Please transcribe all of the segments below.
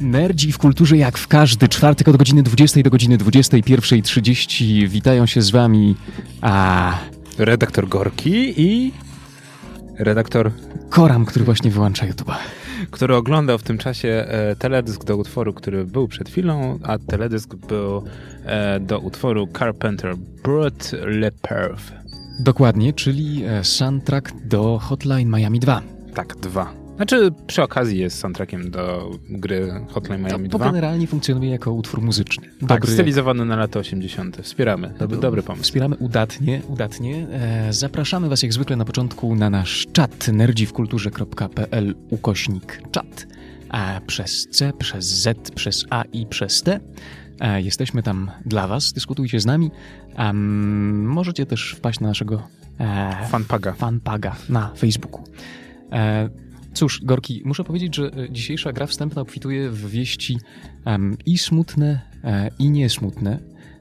Nerdzi w kulturze jak w każdy czwartek od godziny 20 do godziny 21.30 witają się z wami a Redaktor Gorki i redaktor, Koram, który właśnie wyłącza YouTube'a. który oglądał w tym czasie e, teledysk do utworu, który był przed chwilą, a teledysk był e, do utworu Carpenter Brut Le Perf. Dokładnie, czyli e, soundtrack do Hotline Miami 2. Tak, dwa. Znaczy, przy okazji jest soundtrackiem do gry Hotline Miami To 2. generalnie funkcjonuje jako utwór muzyczny. Tak, stylizowany na lata 80. Wspieramy. Dobry, dobry pomysł. Wspieramy udatnie, udatnie. E, zapraszamy Was jak zwykle na początku na nasz czat nerdziwkulturze.pl ukośnik czat. A przez C, przez Z, przez A i przez T. E, jesteśmy tam dla Was, dyskutujcie z nami. Możecie też wpaść na naszego e, Fanpaga. fanpaga na Facebooku. Cóż, Gorki, muszę powiedzieć, że e, dzisiejsza gra wstępna obfituje w wieści em, i smutne, e, i niesmutne,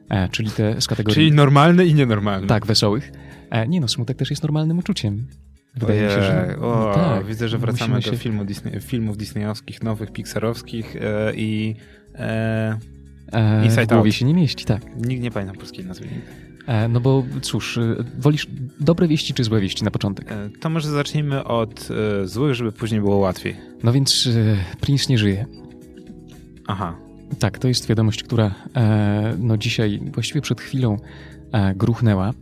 e, czyli te z kategorii Czyli normalny i nienormalny. tak, wesołych. E, nie no, smutek też jest normalnym uczuciem. Wydaje mi się, że... Ojej, o, no tak, widzę, że wracamy do się- filmu Disney, filmów disneyowskich, nowych, pixarowskich e, i e, E, w Inside głowie Out. się nie mieści, tak. nikt nie pamiętam polskiej nazwy. E, no bo cóż, e, wolisz dobre wieści czy złe wieści na początek? E, to może zacznijmy od złych, żeby później było łatwiej. No więc Prince nie żyje. Aha. Tak, to jest wiadomość, która no dzisiaj, właściwie przed chwilą gruchnęła.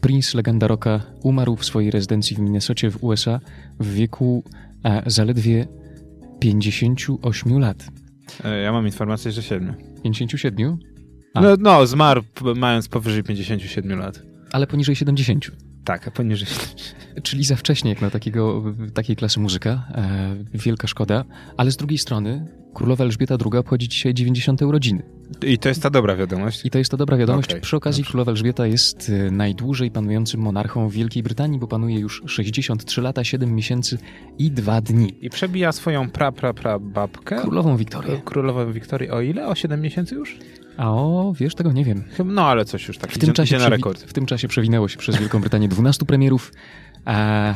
Prince, legenda rocka, umarł w swojej rezydencji w Minnesocie w USA w wieku zaledwie 58 lat. Ja mam informację, że siedmiu. 57? A. No, no, zmarł mając powyżej 57 lat. Ale poniżej 70. Tak, a poniżej. Czyli za wcześnie jak na takiego, takiej klasy muzyka. E, wielka szkoda. Ale z drugiej strony królowa Elżbieta II obchodzi dzisiaj 90. urodziny. I to jest ta dobra wiadomość. I to jest to dobra wiadomość. Okej, Przy okazji dobrze. królowa Elżbieta jest e, najdłużej panującym monarchą w Wielkiej Brytanii, bo panuje już 63 lata, 7 miesięcy i 2 dni. I przebija swoją pra, pra, pra babkę. Królową Wiktorię. Królową Wiktorii o ile? O 7 miesięcy już? A o, wiesz, tego nie wiem. No ale coś już tak W tym, czasie idzie na rekord. w tym czasie przewinęło się przez Wielką Brytanię 12 premierów. A,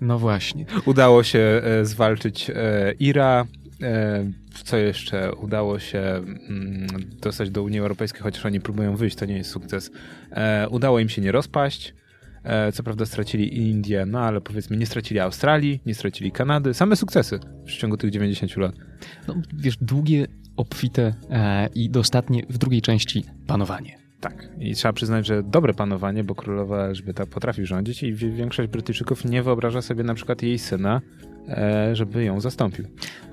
no właśnie. Udało się e, zwalczyć e, Ira. E, co jeszcze? Udało się mm, dostać do Unii Europejskiej, chociaż oni próbują wyjść, to nie jest sukces. E, udało im się nie rozpaść. E, co prawda stracili Indię, no ale powiedzmy nie stracili Australii, nie stracili Kanady. Same sukcesy w ciągu tych 90 lat. No, wiesz, długie, obfite e, i dostatnie w drugiej części panowanie. Tak. I trzeba przyznać, że dobre panowanie, bo królowa Elżbieta potrafi rządzić i wi- większość Brytyjczyków nie wyobraża sobie na przykład jej syna, e, żeby ją zastąpił.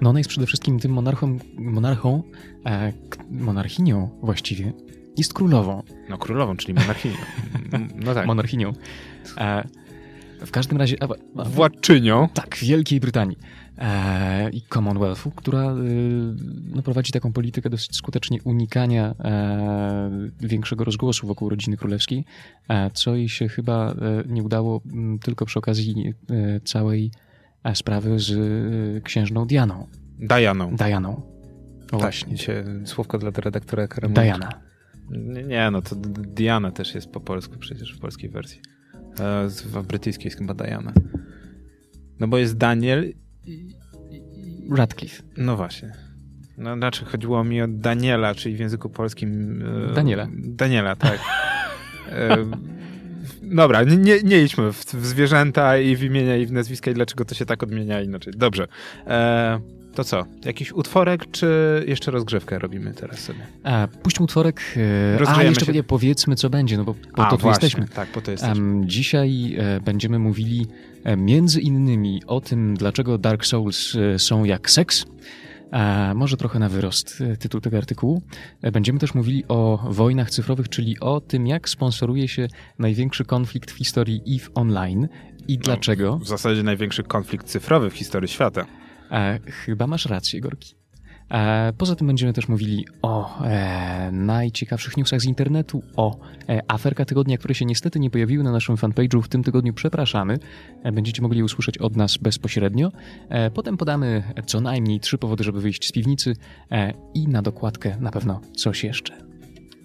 No ona jest przede wszystkim tym monarchą, monarchą e, monarchinią właściwie. Jest królową, No królową, czyli monarchinią. No tak. monarchinią. E, w każdym razie... A, a, Władczynią. tak, Wielkiej Brytanii e, i Commonwealthu, która e, no, prowadzi taką politykę dosyć skutecznie unikania e, większego rozgłosu wokół rodziny królewskiej, e, co jej się chyba e, nie udało m, tylko przy okazji e, całej e, sprawy z e, księżną Dianą. Dianą. Dianą. No Tak, właśnie. dzisiaj słówko dla redaktora Karamowicza. Diana. Nie, no to Diana też jest po polsku przecież w polskiej wersji. E, W brytyjskiej jest chyba Diana. No bo jest Daniel. i- Radcliffe. No właśnie. No znaczy chodziło mi o Daniela, czyli w języku polskim... e, Daniela. Daniela, tak. E, Dobra, nie, nie, nie idźmy w, w zwierzęta i w imienia i w nazwiska i dlaczego to się tak odmienia inaczej. Dobrze. E, to co? Jakiś utworek, czy jeszcze rozgrzewkę robimy teraz sobie? A, puśćmy utworek. E, a, jeszcze się. powiedzmy, co będzie, no bo po A, to tu właśnie. jesteśmy. Tak, po to jesteśmy. Em, dzisiaj e, będziemy mówili e, między innymi o tym, dlaczego Dark Souls e, są jak seks. A może trochę na wyrost e, tytuł tego artykułu. E, Będziemy też mówili o wojnach cyfrowych, czyli o tym, jak sponsoruje się największy konflikt w historii EVE Online i dlaczego. W zasadzie największy konflikt cyfrowy w historii świata. E, chyba masz rację, Gorki. E, poza tym będziemy też mówili o e, najciekawszych newsach z internetu, o e, aferkach tygodnia, które się niestety nie pojawiły na naszym fanpage'u w tym tygodniu. Przepraszamy. E, będziecie mogli usłyszeć od nas bezpośrednio. E, potem podamy co najmniej trzy powody, żeby wyjść z piwnicy e, i na dokładkę na pewno coś jeszcze.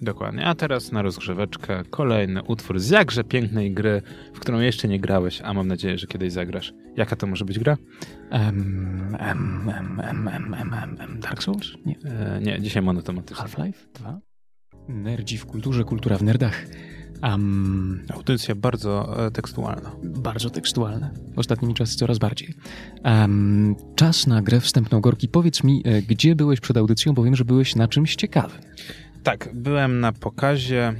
Dokładnie. A teraz na rozgrzeweczkę kolejny utwór z jakże pięknej gry, w którą jeszcze nie grałeś, a mam nadzieję, że kiedyś zagrasz. Jaka to może być gra? Um, um, um, Dark Souls? Nie. E, nie, dzisiaj monotematyczny. Half-Life 2? Nerdzi w kulturze, kultura w nerdach. Um, Audycja bardzo e, tekstualna. Bardzo tekstualna. Ostatnimi czasy coraz bardziej. Um, czas na grę wstępną. Gorki, powiedz mi, e, gdzie byłeś przed audycją, bo wiem, że byłeś na czymś ciekawym. Tak, byłem na pokazie.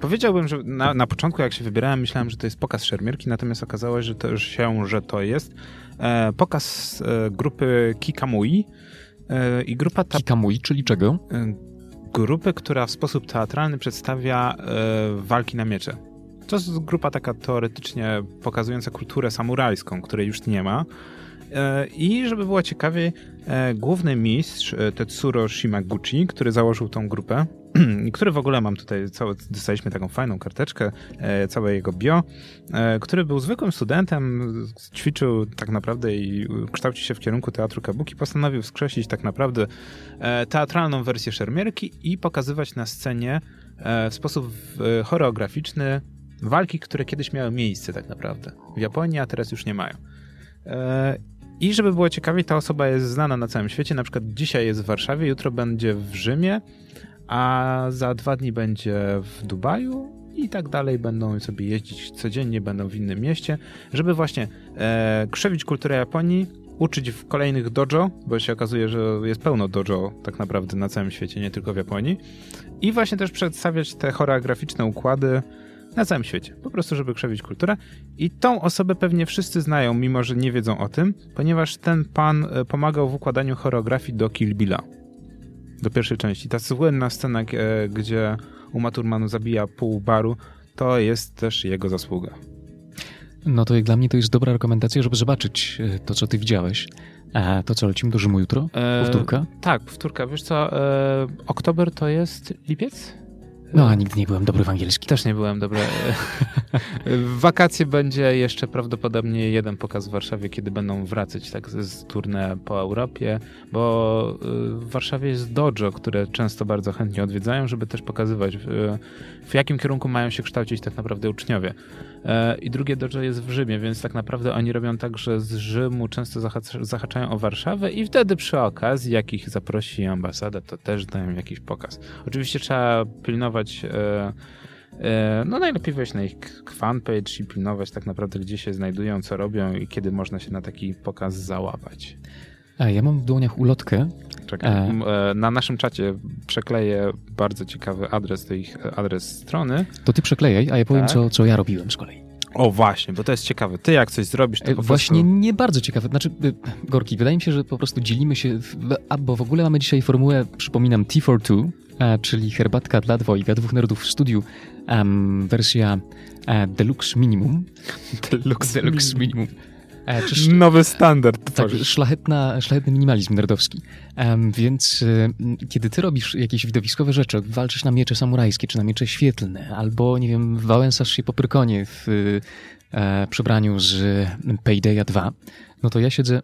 Powiedziałbym, że na, na początku, jak się wybierałem, myślałem, że to jest pokaz szermierki, natomiast okazało że to, się, że to jest e, pokaz e, grupy Kikamui. E, I grupa ta. Kikamui, czyli czego? E, grupy, która w sposób teatralny przedstawia e, walki na miecze. To jest grupa taka teoretycznie pokazująca kulturę samurajską, której już nie ma. E, I żeby było ciekawiej, główny mistrz Tetsuro Shimaguchi, który założył tą grupę, który w ogóle mam tutaj, całe, dostaliśmy taką fajną karteczkę, całe jego bio, który był zwykłym studentem, ćwiczył tak naprawdę i kształci się w kierunku teatru kabuki, postanowił skrzesić tak naprawdę teatralną wersję szermierki i pokazywać na scenie w sposób choreograficzny walki, które kiedyś miały miejsce tak naprawdę w Japonii, a teraz już nie mają. I żeby było ciekawiej, ta osoba jest znana na całym świecie. Na przykład dzisiaj jest w Warszawie, jutro będzie w Rzymie, a za dwa dni będzie w Dubaju i tak dalej. Będą sobie jeździć codziennie, będą w innym mieście, żeby właśnie e, krzewić kulturę Japonii, uczyć w kolejnych dojo, bo się okazuje, że jest pełno dojo tak naprawdę na całym świecie, nie tylko w Japonii. I właśnie też przedstawiać te choreograficzne układy na całym świecie. Po prostu, żeby krzewić kulturę. I tą osobę pewnie wszyscy znają, mimo że nie wiedzą o tym, ponieważ ten pan pomagał w układaniu choreografii do Kill Billa. Do pierwszej części. Ta słynna scena, gdzie Uma Thurmanu zabija pół baru, to jest też jego zasługa. No to jak dla mnie to jest dobra rekomendacja, żeby zobaczyć to, co ty widziałeś. A to co, lecimy do Rzymu jutro? Powtórka? E, tak, powtórka. Wiesz co, e, oktober to jest lipiec? No, a nigdy nie byłem dobry w angielski. Też nie byłem dobry. w wakacje będzie jeszcze prawdopodobnie jeden pokaz w Warszawie, kiedy będą wracać tak z turnę po Europie, bo w Warszawie jest dojo, które często bardzo chętnie odwiedzają, żeby też pokazywać w, w jakim kierunku mają się kształcić tak naprawdę uczniowie. I drugie dojo jest w Rzymie, więc tak naprawdę oni robią tak, że z Rzymu często zahaczają o Warszawę i wtedy przy okazji, jak ich zaprosi ambasada, to też dają jakiś pokaz. Oczywiście trzeba pilnować e, e, no najlepiej wejść na ich fanpage i pilnować tak naprawdę, gdzie się znajdują, co robią i kiedy można się na taki pokaz załapać. A ja mam w dłoniach ulotkę. Czekaj, e... na naszym czacie przekleję bardzo ciekawy adres do ich adres strony. To ty przeklejaj, a ja powiem, tak. co, co ja robiłem z kolei. O właśnie, bo to jest ciekawe. Ty jak coś zrobisz, to po Właśnie prostu... nie bardzo ciekawe. Znaczy, Gorki, wydaje mi się, że po prostu dzielimy się, w, a, bo w ogóle mamy dzisiaj formułę, przypominam, T42, a, czyli herbatka dla dwojga, dwóch nerdów w studiu, um, wersja a, Deluxe Minimum. Deluxe, Deluxe Minimum. E, czy, Nowy standard. Tak, szlachetna, szlachetny minimalizm nerdowski. Um, więc y, kiedy ty robisz jakieś widowiskowe rzeczy, walczysz na miecze samurajskie, czy na miecze świetlne, albo, nie wiem, wałęsasz się po prykonie w y, e, przebraniu z Paydaya 2, no to ja siedzę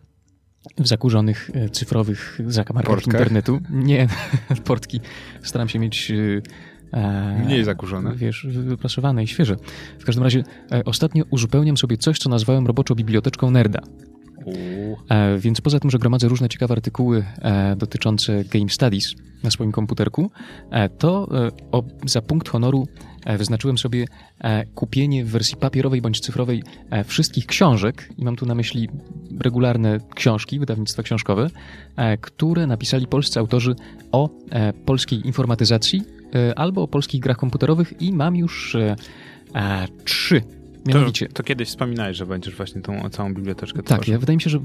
w zakurzonych e, cyfrowych zakamarkach Portkach? internetu. Nie, portki. Staram się mieć E, Mniej zakurzone. Wiesz, wyprasowane i świeże. W każdym razie e, ostatnio uzupełniam sobie coś, co nazwałem roboczo biblioteczką nerda. E, więc poza tym, że gromadzę różne ciekawe artykuły e, dotyczące Game Studies na swoim komputerku, e, to o, za punkt honoru wyznaczyłem sobie kupienie w wersji papierowej bądź cyfrowej wszystkich książek, i mam tu na myśli regularne książki, wydawnictwa książkowe, które napisali polscy autorzy o polskiej informatyzacji albo o polskich grach komputerowych i mam już trzy Mianowicie. To, to, kiedyś wspominałeś, że będziesz właśnie tą całą biblioteczkę Tak, ja, wydaje mi się, że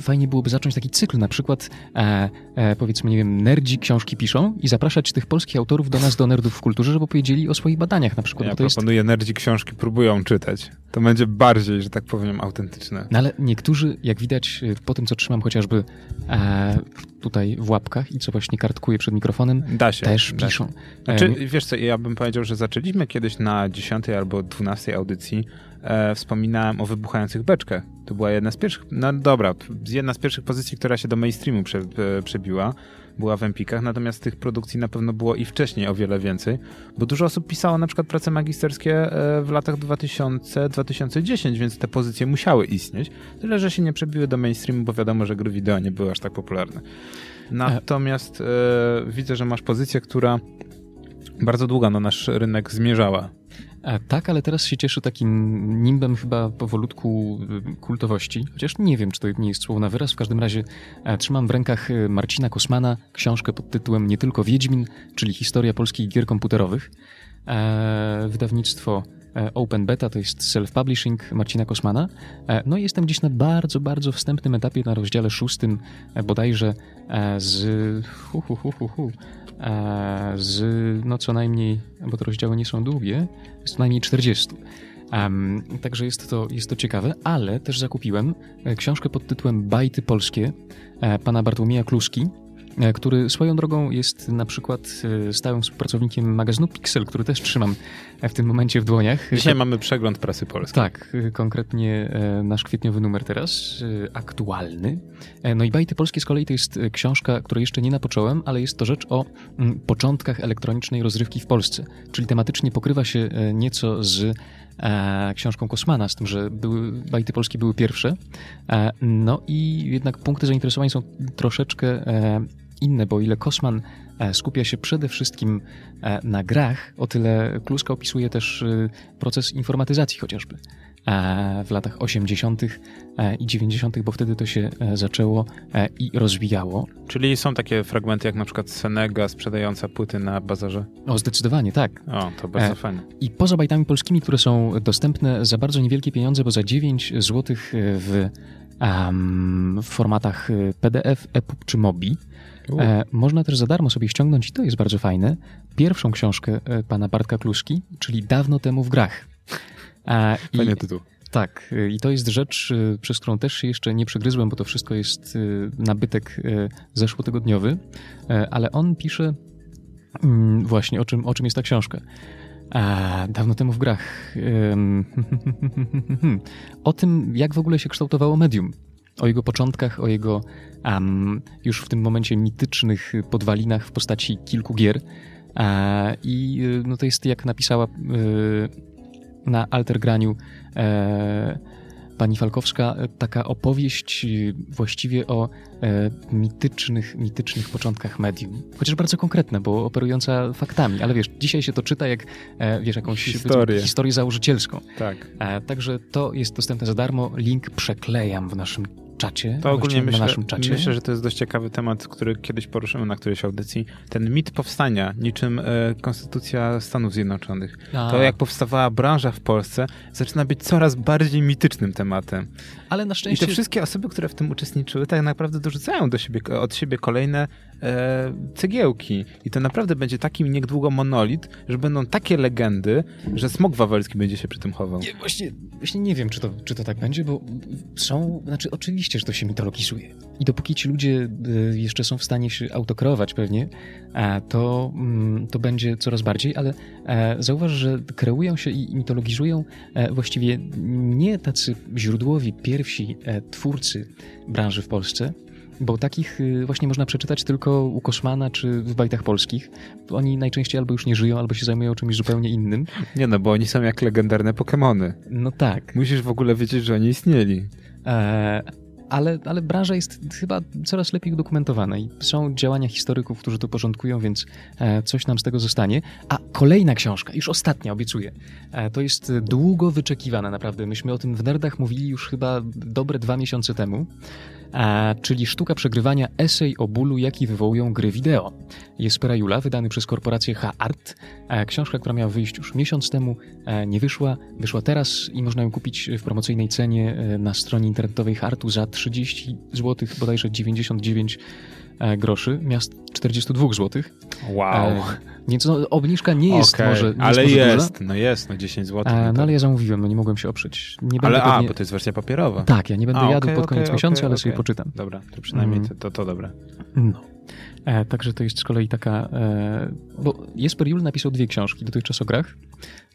fajnie byłoby zacząć taki cykl, na przykład e, e, powiedzmy, nie wiem, nerdzi książki piszą i zapraszać tych polskich autorów do nas, do nerdów w kulturze, żeby powiedzieli o swoich badaniach na przykład. Ja proponuję, jest... nerdzi książki próbują czytać. To będzie bardziej, że tak powiem, autentyczne. No ale niektórzy, jak widać y, po tym, co trzymam chociażby e, tutaj w łapkach i co właśnie kartkuję przed mikrofonem, da się, też da piszą. Się. Znaczy, wiesz co, ja bym powiedział, że zaczęliśmy kiedyś na 10 albo 12 audycji e, wspominałem o wybuchających beczkach. To była jedna z pierwszych, no dobra, jedna z pierwszych pozycji, która się do mainstreamu prze, e, przebiła była w Empikach, natomiast tych produkcji na pewno było i wcześniej o wiele więcej, bo dużo osób pisało na przykład prace magisterskie e, w latach 2000-2010, więc te pozycje musiały istnieć, tyle że się nie przebiły do mainstreamu, bo wiadomo, że gry wideo nie były aż tak popularne. Natomiast e, widzę, że masz pozycję, która bardzo długo na nasz rynek zmierzała. A tak, ale teraz się cieszy takim nimbem chyba powolutku y, kultowości, chociaż nie wiem, czy to nie jest słowo na wyraz. W każdym razie e, trzymam w rękach y, Marcina Kosmana książkę pod tytułem Nie tylko Wiedźmin, czyli historia polskich gier komputerowych. E, wydawnictwo e, Open Beta to jest self-publishing Marcina Kosmana. No i jestem gdzieś na bardzo, bardzo wstępnym etapie na rozdziale szóstym, bodajże z... Hu, hu, hu, hu, hu z no co najmniej, bo te rozdziały nie są długie, jest co najmniej 40. Um, także jest to, jest to ciekawe, ale też zakupiłem e, książkę pod tytułem Bajty Polskie e, pana Bartłomieja Kluski, E, który swoją drogą jest na przykład e, stałym współpracownikiem magazynu Pixel, który też trzymam w tym momencie w dłoniach. Dzisiaj mamy przegląd prasy polskiej. Tak, konkretnie e, nasz kwietniowy numer teraz, aktualny. No i Bajty Polskie z kolei to jest książka, której jeszcze nie napocząłem, ale jest to rzecz o mm, początkach elektronicznej rozrywki w Polsce, czyli tematycznie pokrywa się nieco z książką Kosmana, z tym, że były, bajty polskie były pierwsze. no i jednak punkty zainteresowań są troszeczkę inne, bo o ile Kosman e, skupia się przede wszystkim e, na grach, o tyle Kluska opisuje też e, proces informatyzacji chociażby w latach 80. i 90., bo wtedy to się zaczęło i rozwijało. Czyli są takie fragmenty jak na przykład Senega sprzedająca płyty na bazarze? O, zdecydowanie, tak. O, to bardzo fajne. I poza bajtami polskimi, które są dostępne za bardzo niewielkie pieniądze, bo za 9 zł w, um, w formatach PDF, EPUB czy MOBI, E, można też za darmo sobie ściągnąć, i to jest bardzo fajne, pierwszą książkę e, pana Bartka Kluski, czyli Dawno temu w grach. E, Fajny tytuł. Tak, e, i to jest rzecz, e, przez którą też się jeszcze nie przegryzłem, bo to wszystko jest nabytek zeszłotygodniowy, ale on pisze mm, właśnie o czym, o czym jest ta książka. A, dawno temu w grach. o tym, jak w ogóle się kształtowało medium o jego początkach, o jego um, już w tym momencie mitycznych podwalinach w postaci kilku gier. E, I no to jest, jak napisała e, na Altergraniu e, pani Falkowska, taka opowieść właściwie o e, mitycznych, mitycznych początkach medium. Chociaż bardzo konkretne, bo operująca faktami, ale wiesz, dzisiaj się to czyta jak, e, wiesz, jakąś historię, historię założycielską. Tak. E, także to jest dostępne za darmo. Link przeklejam w naszym czacie. To ogólnie myślę, na naszym czacie. myślę, że to jest dość ciekawy temat, który kiedyś poruszymy na którejś audycji. Ten mit powstania, niczym e, Konstytucja Stanów Zjednoczonych. A. To jak powstawała branża w Polsce, zaczyna być coraz bardziej mitycznym tematem. Ale na szczęście... I te wszystkie osoby, które w tym uczestniczyły, tak naprawdę dorzucają do siebie, od siebie kolejne e, cegiełki. I to naprawdę będzie taki niedługo monolit, że będą takie legendy, że smok wawelski będzie się przy tym chował. Nie, właśnie, właśnie nie wiem, czy to, czy to tak będzie, bo są, znaczy oczywiście, że to się mitologizuje. I dopóki ci ludzie e, jeszcze są w stanie się autokreować pewnie, to, mm, to będzie coraz bardziej, ale e, zauważ, że kreują się i mitologizują e, właściwie nie tacy źródłowi, pierwsi twórcy branży w Polsce, bo takich y, właśnie można przeczytać tylko u Kosmana czy w bajtach polskich. Oni najczęściej albo już nie żyją, albo się zajmują czymś zupełnie innym. Nie no, bo oni są jak legendarne Pokémony. No tak. Musisz w ogóle wiedzieć, że oni istnieli. E, ale, ale branża jest chyba coraz lepiej udokumentowana i są działania historyków, którzy to porządkują, więc e, coś nam z tego zostanie. A kolejna książka, już ostatnia, obiecuję, e, to jest długo wyczekiwana naprawdę. Myśmy o tym w Nerdach mówili już chyba dobre dwa miesiące temu czyli sztuka przegrywania esej o bólu, jaki wywołują gry wideo. Jest Perajula, wydany przez korporację H-Art. Książka, która miała wyjść już miesiąc temu, nie wyszła. Wyszła teraz i można ją kupić w promocyjnej cenie e, na stronie internetowej Hartu za 30 zł, bodajże 99 e, groszy, miast 42 zł. Wow. E, więc no, obniżka nie jest okay, może. Nie ale jest, jest, no jest, no 10 zł. E, no ale ja zamówiłem, no nie mogłem się oprzeć. Nie ale a, pewnie... bo to jest wersja papierowa. Tak, ja nie będę a, jadł okay, pod koniec okay, miesiąca, ale sobie poczytam. Dobra, to przynajmniej mm. to, to, to dobre. No. E, także to jest z kolei taka, e, bo Jesper Juhl napisał dwie książki dotychczas o grach,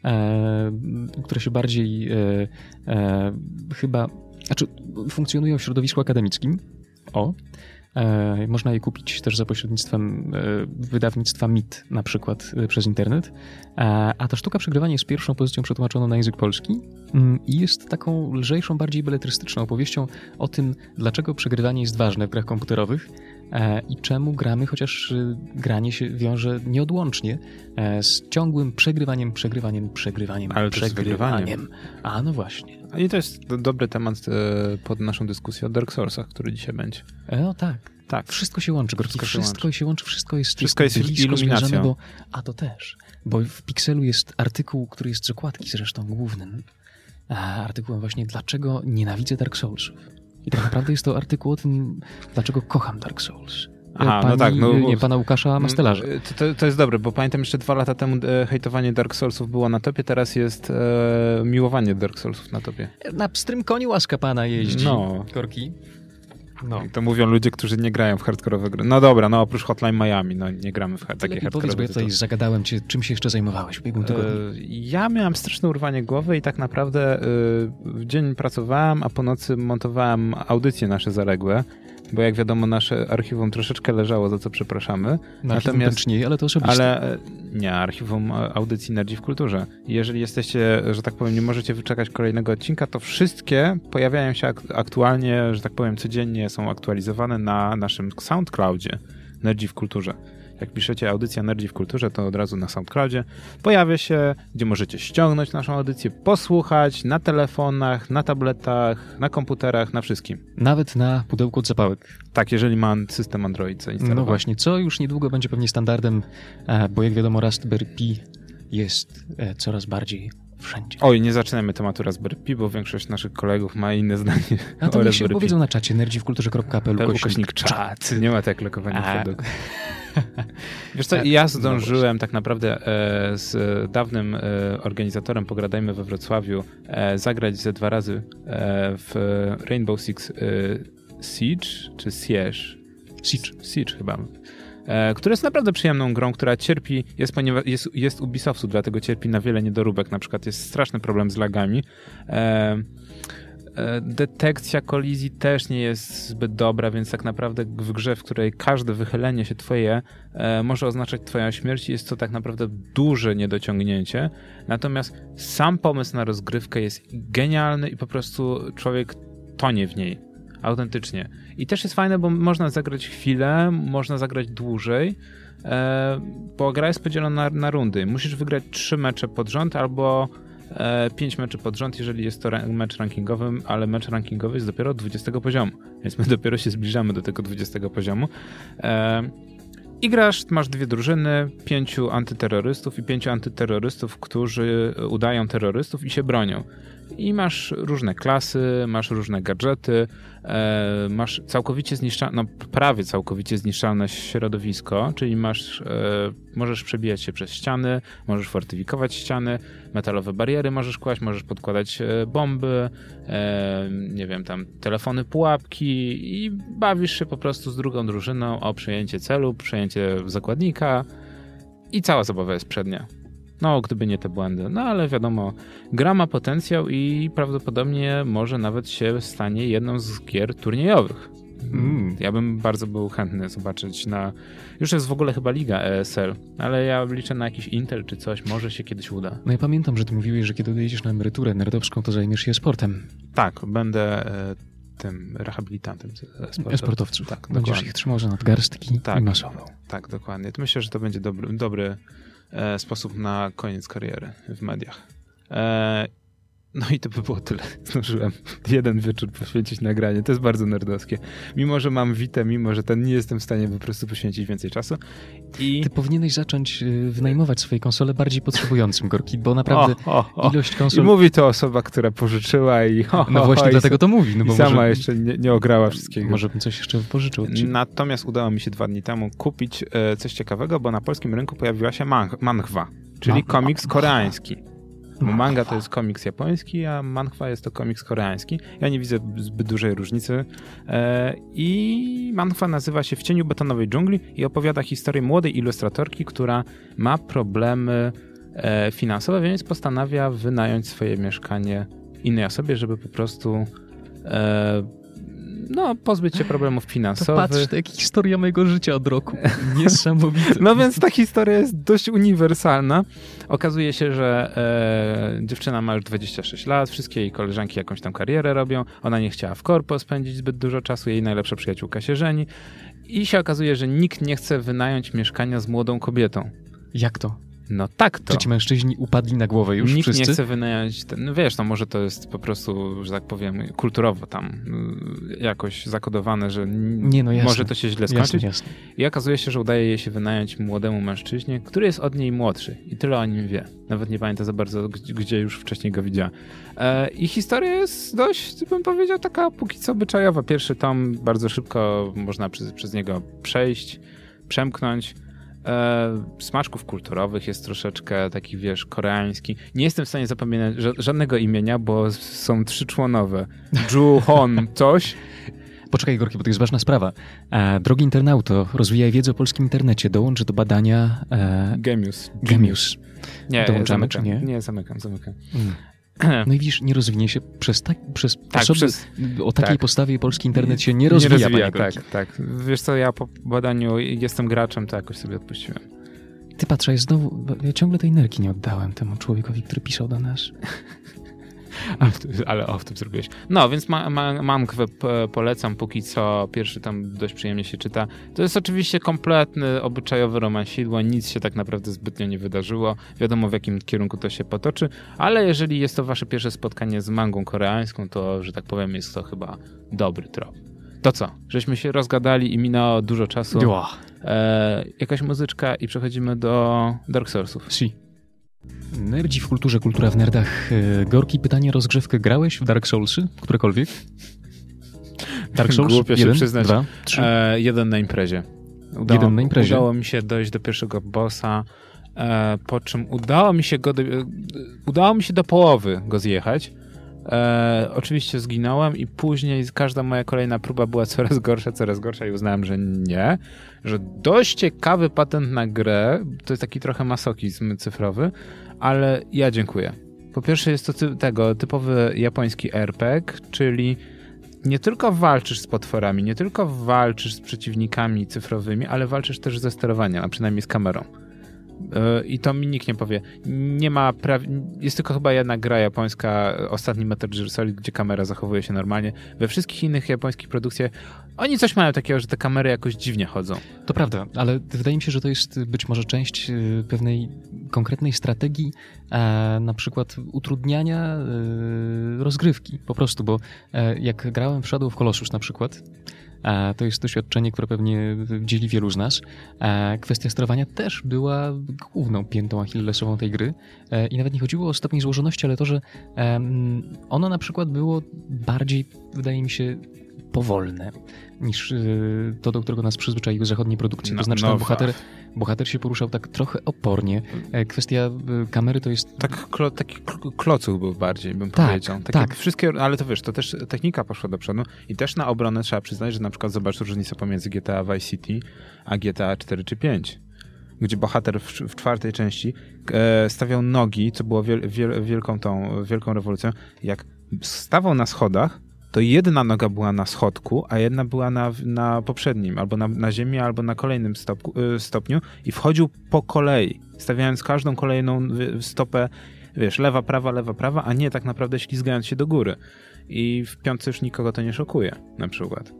e, które się bardziej e, e, chyba, znaczy funkcjonują w środowisku akademickim, o, E, można je kupić też za pośrednictwem e, wydawnictwa MIT na przykład e, przez internet. A ta sztuka przegrywania jest pierwszą pozycją przetłumaczoną na język polski mm, i jest taką lżejszą, bardziej beletrystyczną opowieścią o tym, dlaczego przegrywanie jest ważne w grach komputerowych i czemu gramy, chociaż granie się wiąże nieodłącznie z ciągłym przegrywaniem, przegrywaniem, przegrywaniem, Ale przegrywaniem. A no właśnie. I to jest dobry temat e, pod naszą dyskusję o Dark Soulsach, który dzisiaj będzie. No tak. Tak. Wszystko się łączy, Gorki. Wszystko, wszystko się, łączy. wszystko jest Wszystko jest, iluminacją. A to też, bo w Pixelu jest artykuł, który jest z okładki zresztą głównym, artykułem właśnie dlaczego nienawidzę Dark Soulsów. I tak naprawdę jest to artykuł o tym, dlaczego kocham Dark Souls. Aha, Pani, no tak. No, nie, pana Łukasza mm, Mastelarza. To, to, jest dobre, bo pamiętam jeszcze dwa lata temu e, hejtowanie Dark Soulsów było na topie, teraz jest e, miłowanie Dark Soulsów na topie. Na pstrym koniu łaska pana jeździ. No. Korki. No. I to mówią ludzie, którzy nie grają w hardkorowe gry. No dobra, no oprócz Hotline Miami, no nie gramy w takie hardkorowe powiedz, bo ja tutaj zagadałem cię, czym się jeszcze zajmowałeś w ubiegłym tygodniu? E, ja miałem straszne urwanie głowy i tak naprawdę e, w dzień pracowałem, a po nocy montowałem audycje nasze zaległe bo jak wiadomo nasze archiwum troszeczkę leżało, za co przepraszamy. Na Natomiast, nie, ale to osobiście. Ale e, nie, archiwum audycji Nerdzi w Kulturze. Jeżeli jesteście, że tak powiem, nie możecie wyczekać kolejnego odcinka, to wszystkie pojawiają się aktualnie, że tak powiem, codziennie są aktualizowane na naszym SoundCloudzie Nerdzi w Kulturze. Jak piszecie audycja Nerdzi w Kulturze, to od razu na SoundCloudzie pojawia się, gdzie możecie ściągnąć naszą audycję, posłuchać na telefonach, na tabletach, na komputerach, na wszystkim. Nawet na pudełku zapałek. Tak, jeżeli ma system Android zainstalowany. No właśnie, co już niedługo będzie pewnie standardem, e, bo jak wiadomo Raspberry Pi jest e, coraz bardziej wszędzie. Oj, nie zaczynamy tematu Raspberry Pi, bo większość naszych kolegów ma inne zdanie A to niech się opowiedzą na czacie nerdziwkulturze.pl ukośnik czat. Nie ma tak lokowania twojego. Wiesz co, ja zdążyłem tak naprawdę e, z dawnym e, organizatorem Pogradajmy we Wrocławiu e, zagrać ze dwa razy w Rainbow Six Siege, czy Siege? Siege. Siege chyba która jest naprawdę przyjemną grą, która cierpi, jest, ponieważ jest, jest Ubisoftu, dlatego cierpi na wiele niedoróbek. Na przykład jest straszny problem z lagami. E, detekcja kolizji też nie jest zbyt dobra, więc tak naprawdę w grze, w której każde wychylenie się twoje e, może oznaczać twoją śmierć, jest to tak naprawdę duże niedociągnięcie. Natomiast sam pomysł na rozgrywkę jest genialny i po prostu człowiek tonie w niej. Autentycznie. I też jest fajne, bo można zagrać chwilę, można zagrać dłużej, e, bo gra jest podzielona na, na rundy. Musisz wygrać trzy mecze pod rząd albo 5 e, meczy pod rząd, jeżeli jest to mecz rankingowy, ale mecz rankingowy jest dopiero 20 poziomu, więc my dopiero się zbliżamy do tego 20 poziomu. E, I grasz, masz dwie drużyny, pięciu antyterrorystów i pięciu antyterrorystów, którzy udają terrorystów i się bronią i masz różne klasy, masz różne gadżety, e, masz całkowicie zniszczalne, no prawie całkowicie zniszczalne środowisko, czyli masz, e, możesz przebijać się przez ściany, możesz fortyfikować ściany, metalowe bariery możesz kłaść, możesz podkładać e, bomby, nie wiem, tam telefony, pułapki i bawisz się po prostu z drugą drużyną o przejęcie celu, przejęcie zakładnika i cała zabawa jest przednia. No, gdyby nie te błędy. No, ale wiadomo, gra ma potencjał i prawdopodobnie może nawet się stanie jedną z gier turniejowych. Mm. Ja bym bardzo był chętny zobaczyć na. Już jest w ogóle chyba liga ESL, ale ja liczę na jakiś Intel czy coś, może się kiedyś uda. No ja pamiętam, że ty mówiłeś, że kiedy odejdziesz na emeryturę nerdowską, to zajmiesz się sportem. Tak, będę e, tym rehabilitantem sportowców. sportowców. Tak, Będziesz dokładnie. ich trzymał za nadgarstki tak, i masował. Tak, dokładnie. To myślę, że to będzie dobry, dobry sposób na koniec kariery w mediach. No i to by było tyle. Zdążyłem jeden wieczór poświęcić nagranie. To jest bardzo nerdowskie. Mimo, że mam witę, mimo, że ten nie jestem w stanie po prostu poświęcić więcej czasu. I... Ty powinieneś zacząć y, wynajmować swoje konsole bardziej potrzebującym, Gorki, bo naprawdę o, o, o. ilość konsol... I mówi to osoba, która pożyczyła i... no właśnie dlatego to mówi. No bo sama może... jeszcze nie, nie ograła wszystkiego. Może bym coś jeszcze pożyczył. Natomiast udało mi się dwa dni temu kupić e, coś ciekawego, bo na polskim rynku pojawiła się man manhwa, czyli komiks koreański. Manga to jest komiks japoński, a manhwa jest to komiks koreański. Ja nie widzę zbyt dużej różnicy. E, I manhwa nazywa się W cieniu betonowej dżungli i opowiada historię młodej ilustratorki, która ma problemy e, finansowe, więc postanawia wynająć swoje mieszkanie innej osobie, żeby po prostu e, no, pozbyć się problemów finansowych. To patrz, to jak historia mojego życia od roku. Niesamowite. no więc ta historia jest dość uniwersalna. Okazuje się, że e, dziewczyna ma już 26 lat, wszystkie jej koleżanki jakąś tam karierę robią, ona nie chciała w korpo spędzić zbyt dużo czasu, jej najlepsza przyjaciółka się żeni i się okazuje, że nikt nie chce wynająć mieszkania z młodą kobietą. Jak to? No tak to. Czy ci mężczyźni upadli na głowę już Nikt wszyscy? nie chce wynająć, ten, no wiesz, no może to jest po prostu, że tak powiem, kulturowo tam y, jakoś zakodowane, że nie, no jasne. może to się źle skończyć. Jasne, jasne. I okazuje się, że udaje jej się wynająć młodemu mężczyźnie, który jest od niej młodszy i tyle o nim wie. Nawet nie pamięta za bardzo, gdzie, już wcześniej go widziała. E, I historia jest dość, bym powiedział, taka póki co obyczajowa. Pierwszy tom bardzo szybko można przez, przez niego przejść, przemknąć. E, smaczków kulturowych jest troszeczkę taki, wiesz, koreański. Nie jestem w stanie zapamiętać ża żadnego imienia, bo są trzyczłonowe. Ju Hon coś. Poczekaj, Gorki, bo to jest ważna sprawa. E, drogi internauto, rozwijaj wiedzę o polskim internecie. Dołącz do badania... E, Gemius. Gemius. Nie, Dołączamy, zamykam. czy nie? Nie, zamykam, zamykam. Mm. No i widzisz, nie rozwinie się przez, tak, przez Tak, osoby przez- o takiej tak. postawie polski internet się nie rozwija, nie rozwija tak, Gorki. tak. Wiesz co, ja po badaniu jestem graczem, to jakoś sobie odpuściłem. Ty patrzaj, znowu, bo ja ciągle tej nerki nie oddałem temu człowiekowi, który pisał do nas. Ale o, w tym zrobiłeś. No, więc ma, ma, mamkwę polecam póki co. Pierwszy tam dość przyjemnie się czyta. To jest oczywiście kompletny, obyczajowy romansidło. Nic się tak naprawdę zbytnio nie wydarzyło. Wiadomo w jakim kierunku to się potoczy, ale jeżeli jest to wasze pierwsze spotkanie z mangą koreańską, to, że tak powiem, jest to chyba dobry trop. To co? Żeśmy się rozgadali i minęło dużo czasu. E, jakaś muzyczka i przechodzimy do Dark Soulsów. Si. Nerdzi w kulturze, kultura w nerdach. E, Gorki, pytanie rozgrzewkę. Grałeś w Dark Soulsy? Którekolwiek? Dark Souls? Głupio się Jeden, przyznać. Dwa, trzy. E, jeden na imprezie. Udało, Jeden na imprezie? Udało mi się dojść do pierwszego bossa, e, po czym udało mi się go do, e, udało mi się do połowy go zjechać. E, oczywiście zginąłem i później każda moja kolejna próba była coraz gorsza, coraz gorsza i uznałem, że nie, że dość ciekawy patent na grę, to jest taki trochę masokizm cyfrowy, ale ja dziękuję. Po pierwsze jest to ty, tego typowy japoński RPG, czyli nie tylko walczysz z potworami, nie tylko walczysz z przeciwnikami cyfrowymi, ale walczysz też ze sterowaniem, a przynajmniej z kamerą. Yy, I to mi nikt nie powie. Nie ma pra- Jest tylko chyba jedna gra japońska, ostatni Metal Gear Solid, gdzie kamera zachowuje się normalnie. We wszystkich innych japońskich produkcjach oni coś mają takiego, że te kamery jakoś dziwnie chodzą. To prawda, ale wydaje mi się, że to jest być może część y, pewnej konkretnej strategii, e, na przykład utrudniania rozgrywki po prostu, bo e, jak grałem w Shadow of Colossus na przykład, e, to jest doświadczenie, które pewnie dzieli wielu z nas. E, kwestia sterowania też była główną piętą achillesową tej gry e, i nawet nie chodziło o stopień złożoności, ale to, że ono na przykład było bardziej, wydaje mi się, powolne niż y, to, do którego nas przyzwyczaiły zachodnie produkcje. No, to znaczy, no ten bohater, bohater się poruszał tak trochę opornie. E, Kwestia y, kamery to jest Tak, klo, taki kl- klocuch był bardziej, bym Tak, powiedział. Takie tak. Wszystkie, ale to wiesz, to też technika poszła do przodu i też na obronę trzeba przyznać, że na przykład zobacz różnicę pomiędzy GTA Vice City a GTA 4 czy 5 gdzie bohater w, w czwartej części e, stawiał nogi, co było wiel, wiel, wielką tą, wielką rewolucją. Jak stawał na schodach, to jedna noga była na schodku, a jedna była na, na poprzednim, albo na, na ziemi, albo na kolejnym stopku, e, stopniu i wchodził po kolei, stawiając każdą kolejną stopę, wiesz, lewa, prawa, lewa, prawa, a nie tak naprawdę ślizgając się do góry. I w piątce już nikogo to nie szokuje, na przykład.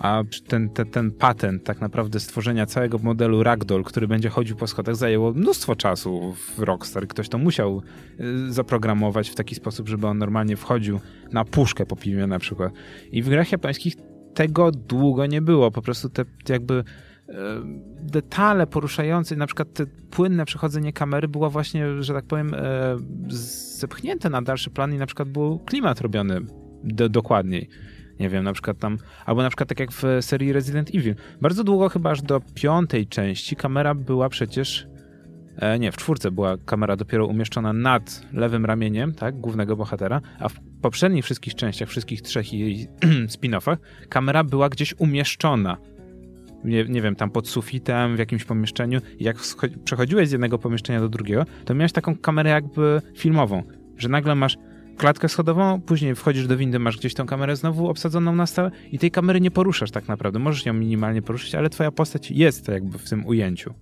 A ten, ten, ten patent tak naprawdę stworzenia całego modelu Ragdoll, który będzie chodził po schodach, zajęło mnóstwo czasu w Rockstar. Ktoś to musiał y, zaprogramować w taki sposób, żeby on normalnie wchodził na puszkę po piwie na przykład. I w grach japońskich tego długo nie było. Po prostu te jakby e, detale poruszające, na przykład te płynne przechodzenie kamery było właśnie, że tak powiem, e, zepchnięte na dalszy plan i na przykład był klimat robiony do, dokładniej. Nie wiem, na przykład tam, albo na przykład tak jak w serii Resident Evil. Bardzo długo, chyba aż do piątej części, kamera była przecież e, nie, w czwórce była kamera dopiero umieszczona nad lewym ramieniem, tak, głównego bohatera, a w poprzednich wszystkich częściach, wszystkich trzech jej spin-offach, kamera była gdzieś umieszczona. Nie, nie wiem, tam pod sufitem, w jakimś pomieszczeniu. Jak przechodziłeś z jednego pomieszczenia do drugiego, to miałeś taką kamerę jakby filmową, że nagle masz klatkę schodową, później wchodzisz do windy, masz gdzieś tą kamerę znowu obsadzoną na stałe i tej kamery nie poruszasz tak naprawdę. Możesz ją minimalnie poruszyć, ale twoja postać jest jakby w tym ujęciu.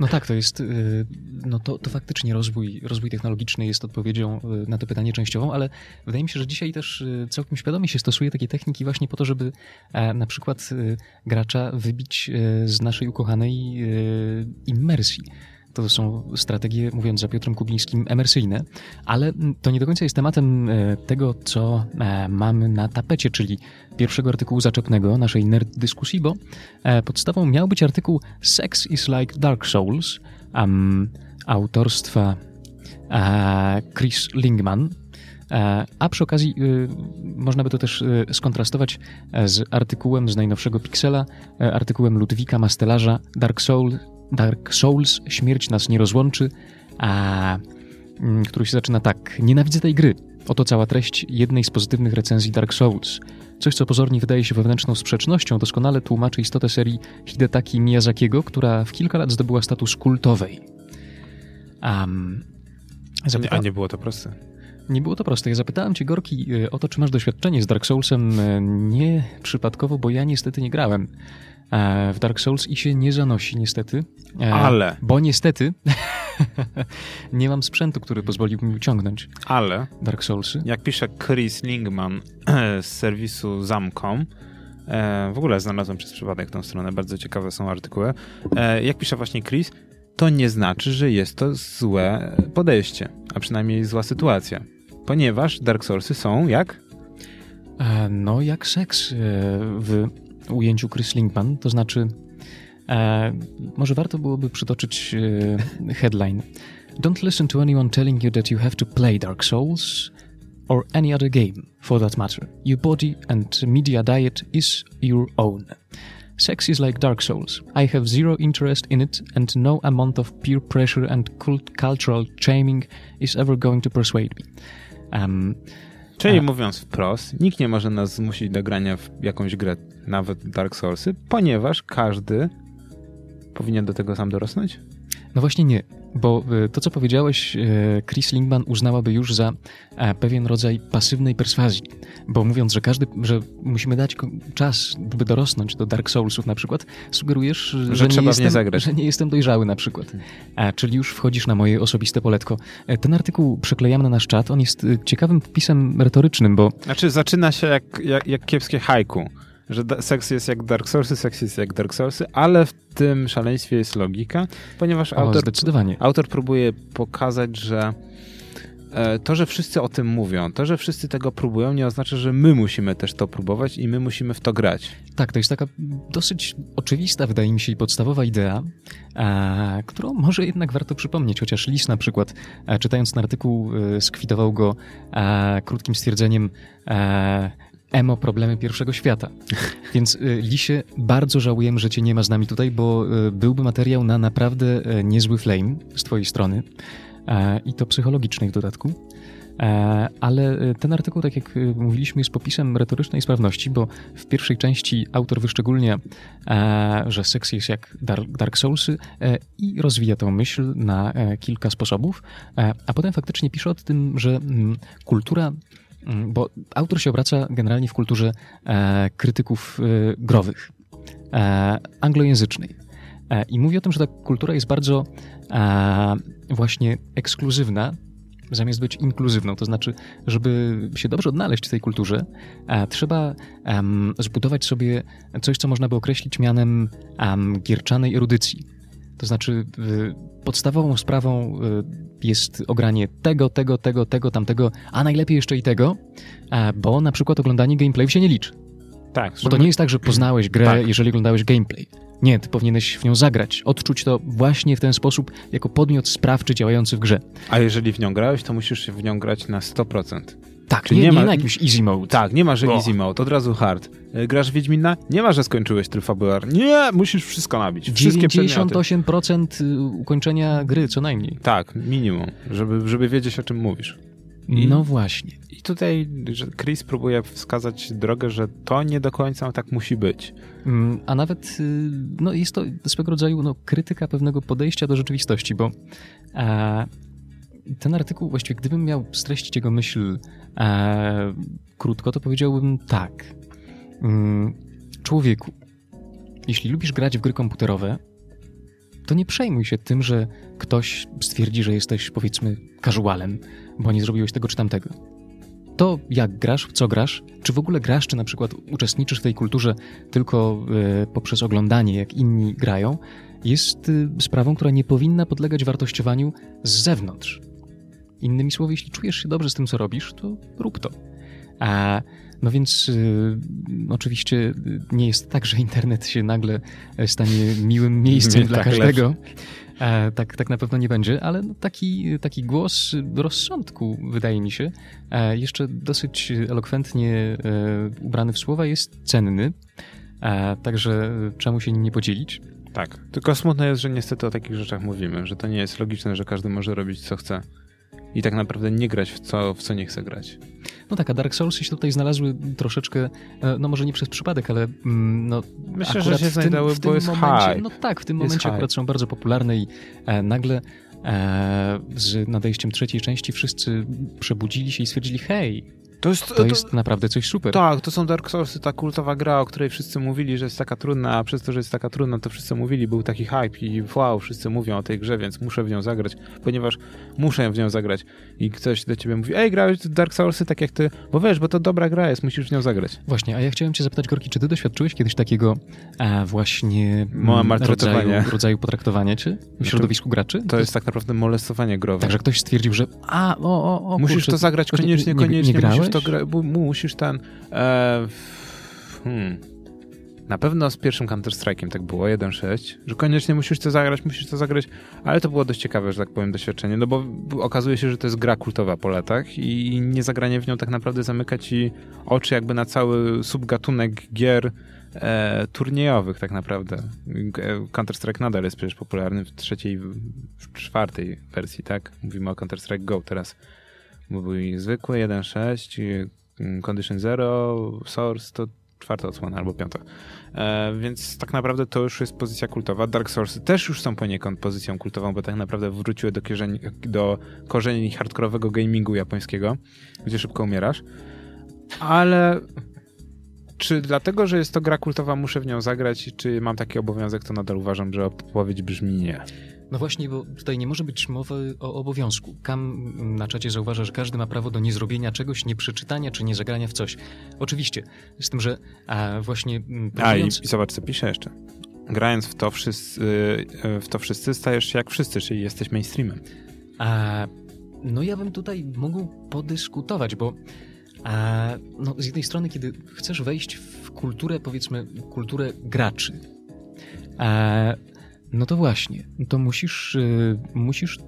No tak, to jest, y, no to, to faktycznie rozwój, rozwój technologiczny jest odpowiedzią y, na to pytanie częściową, ale wydaje mi się, że dzisiaj też y, całkiem świadomie się stosuje takie techniki właśnie po to, żeby e, na przykład gracza wybić z naszej ukochanej immersji to są strategie, mówiąc za Piotrem Kubińskim, emersyjne, ale to nie do końca jest tematem e, tego, co e, mamy na tapecie, czyli pierwszego artykułu zaczepnego naszej nerd dyskusji, bo e, podstawą miał być artykuł Sex is like Dark Souls um, autorstwa Chris Lingman, a przy okazji y, można by to też y, skontrastować z artykułem z najnowszego Pixela, artykułem Ludwika Mastelarza Dark Soul Dark Souls, Śmierć nas nie rozłączy, a mm, który się zaczyna tak. Nienawidzę tej gry. Oto cała treść jednej z pozytywnych recenzji Dark Souls. Coś, co pozornie wydaje się wewnętrzną sprzecznością, doskonale tłumaczy istotę serii Hidetaki Miyazakiego, która w kilka lat zdobyła status kultowej. Um, zapyta... A nie było to proste? Nie było to proste. Ja zapytałem cię, Gorki, y, o to, czy masz doświadczenie z Dark Soulsem. Y, nie przypadkowo, bo ja niestety nie grałem. E, w Dark Souls i się nie zanosi niestety. E, Ale. Bo niestety nie mam sprzętu, który pozwoliłby mi uciągnąć Ale. Dark Soulsy. Jak pisze Chris Lingman z serwisu Zamcom, e, w ogóle znalazłem przez przypadek tą stronę, bardzo ciekawe są artykuły. Jak pisze właśnie Chris, to nie znaczy, że jest to złe podejście, a przynajmniej zła sytuacja. Ponieważ Dark Soulsy są jak? No, jak seks w ujęciu Chris Linkman, to znaczy e, może warto byłoby przytoczyć e, headline. Don't listen to anyone telling you that you have to play Dark Souls or any other game for that matter. Your body and media diet is your own. Sex is like Dark Souls. I have zero interest in it, and no amount of peer pressure and cult cultural shaming is ever going to persuade me. Um, Czyli A. mówiąc wprost, nikt nie może nas zmusić do grania w jakąś grę, nawet Dark Soulsy, ponieważ każdy powinien do tego sam dorosnąć? No właśnie nie, bo e, to, co powiedziałeś, e, Chris Lingman uznałaby już za e, pewien rodzaj pasywnej perswazji, bo mówiąc, że każdy, że musimy dać czas, by dorosnąć do Dark Soulsów na przykład, sugerujesz, że, że, nie, jestem, że nie jestem dojrzały na przykład. A, czyli już wchodzisz na moje osobiste poletko. Ten artykuł przeklejamy na nasz czat, on jest ciekawym wpisem retorycznym, bo... Znaczy zaczyna się jak, jak, jak kiepskie haiku że seks jest jak Dark Soulsy, seks jest jak Dark Soulsy, ale w tym szaleństwie jest logika, ponieważ o, autor, autor próbuje pokazać, że e, to, że wszyscy o tym mówią, to, że wszyscy tego próbują, nie oznacza, że my musimy też to próbować i my musimy w to grać. Tak, to jest taka dosyć oczywista, wydaje mi się, i podstawowa idea, a, którą może jednak warto przypomnieć, chociaż Lis na przykład, a, czytając ten artykuł, e, skwitował go a, krótkim stwierdzeniem emo problemy pierwszego świata. Więc y, Lisie, bardzo żałujemy, że cię nie ma z nami tutaj, bo y, byłby materiał na naprawdę y, niezły flame z twojej strony i to psychologiczny w dodatku. Ale ten artykuł, tak jak mówiliśmy, jest popisem retorycznej sprawności, bo w pierwszej części autor wyszczególnia, że seks jest jak Dark Soulsy i rozwija tę myśl na kilka sposobów, a potem faktycznie pisze o tym, że mm, kultura bo autor się obraca generalnie w kulturze e, krytyków e, growych, e, anglojęzycznej. E, I mówi o tym, że ta kultura jest bardzo e, właśnie ekskluzywna, zamiast być inkluzywną. To znaczy, żeby się dobrze odnaleźć w tej kulturze, e, trzeba zbudować sobie coś, co można by określić mianem gierczanej erudycji. To znaczy, podstawową sprawą jest ogranie tego, tego, tego, tego, tamtego, a najlepiej jeszcze i tego, bo na przykład oglądanie gameplayu się nie liczy. Tak. Bo to nie jest tak, że poznałeś grę, tak. jeżeli oglądałeś gameplay. Nie, ty powinieneś w nią zagrać, odczuć to właśnie w ten sposób, jako podmiot sprawczy działający w grze. A jeżeli w nią grałeś, to musisz w nią grać na 100%. Tak, Czyli nie, nie, ma, nie na jakimś easy mode. Tak, nie ma, że easy mode, od razu hard. E, grasz Wiedźmina? Nie ma, że skończyłeś tryb fabular. Nie, musisz wszystko nabić. Wszystkie 98% y, ukończenia gry, co najmniej. Tak, minimum, żeby, żeby wiedzieć, o czym mówisz. I, no właśnie. I tutaj Chris próbuje wskazać drogę, że to nie do końca tak musi być. Mm, a nawet y, no, jest to swego rodzaju no, krytyka pewnego podejścia do rzeczywistości, bo e, ten artykuł, właściwie gdybym miał streścić jego myśl e, krótko, to powiedziałbym tak. Mm, człowieku, jeśli lubisz grać w gry komputerowe, to nie przejmuj się tym, że ktoś stwierdzi, że jesteś powiedzmy casualem, bo nie zrobiłeś tego czy tamtego. To jak grasz, w co grasz, czy w ogóle grasz, czy na przykład uczestniczysz w tej kulturze tylko y, poprzez oglądanie, jak inni grają, jest y, sprawą, która nie powinna podlegać wartościowaniu z zewnątrz. Innymi słowy, jeśli czujesz się dobrze z tym, co robisz, to rób to. A no więc y, oczywiście nie jest tak, że internet się nagle stanie miłym miejscem dla tak każdego. E, tak, tak na pewno nie będzie, ale no taki, taki głos rozsądku, wydaje mi się, e, jeszcze dosyć elokwentnie e, ubrany w słowa, jest cenny. E, także czemu się nim nie podzielić? Tak, tylko smutne jest, że niestety o takich rzeczach mówimy, że to nie jest logiczne, że każdy może robić co chce i tak naprawdę nie grać w co, w co nie chce grać. No tak, a Dark Soulsy się tutaj znalazły troszeczkę, e, no może nie przez przypadek, ale mm, no Myślę, że się znajdały, bo jest momencie, hype. No tak, w tym jest momencie hype. akurat są bardzo popularne i e, nagle e, z nadejściem trzeciej części wszyscy przebudzili się i stwierdzili, hej, to jest, to, to jest naprawdę coś super. Tak, to są Dark Soulsy, ta kultowa gra, o której wszyscy mówili, że jest taka trudna, a przez to, że jest taka trudna, to wszyscy mówili, był taki hype i wow, wszyscy mówią o tej grze, więc muszę w nią zagrać, ponieważ muszę w nią zagrać. I ktoś do ciebie mówi, ej, grałeś w Dark Soulsy tak jak ty, bo wiesz, bo to dobra gra jest, musisz w nią zagrać. Właśnie, a ja chciałem cię zapytać, Gorki, czy ty doświadczyłeś kiedyś takiego a, właśnie rodzaju, rodzaju potraktowania cię w środowisku graczy? To, jest tak naprawdę molestowanie growe. Także ktoś stwierdził, że a, o, o, o Musisz kurczę, to zagrać koniecznie, nie, koniecznie, nie, nie musisz to gra, musisz ten... E, hmm. Na pewno z pierwszym Counter-Strike'iem tak było, 1.6, że koniecznie musisz to zagrać, musisz to zagrać, ale to było dość ciekawe, że tak powiem, doświadczenie, no bo okazuje się, że to jest gra kultowa po latach i niezagranie w nią tak naprawdę zamyka ci oczy jakby na cały subgatunek gier e, turniejowych tak naprawdę. Counter-Strike nadal jest przecież popularny w trzeciej, w czwartej wersji, tak? Mówimy o Counter-Strike Go teraz. Był zwykły 1.6, Mm, Condition Zero, Source to czwarta odsłona albo piąta. E, więc tak naprawdę to już jest pozycja kultowa. Dark Source też już są poniekąd pozycją kultową, bo tak naprawdę wróciły do, do korzeni hardkorowego gamingu japońskiego, gdzie szybko umierasz. Ale czy dlatego, że jest to gra kultowa, muszę w nią zagrać, czy mam taki obowiązek, to nadal uważam, że odpowiedź brzmi nie. No właśnie, bo tutaj nie może być mowy o obowiązku. Kam na czacie zauważa, że każdy ma prawo do niezrobienia czegoś, nie przeczytania czy nie zagrania w coś. Oczywiście, z tym, że a właśnie... Próbując... A i zobacz, co pisze jeszcze. Grając w to, wszyscy, y, w to wszyscy stajesz się jak wszyscy, czyli jesteś mainstreamem. A, no ja bym tutaj mógł podyskutować, bo a, no, z jednej strony, kiedy chcesz wejść w kulturę, powiedzmy, kulturę graczy, a, no to właśnie, to musisz, yy, musisz,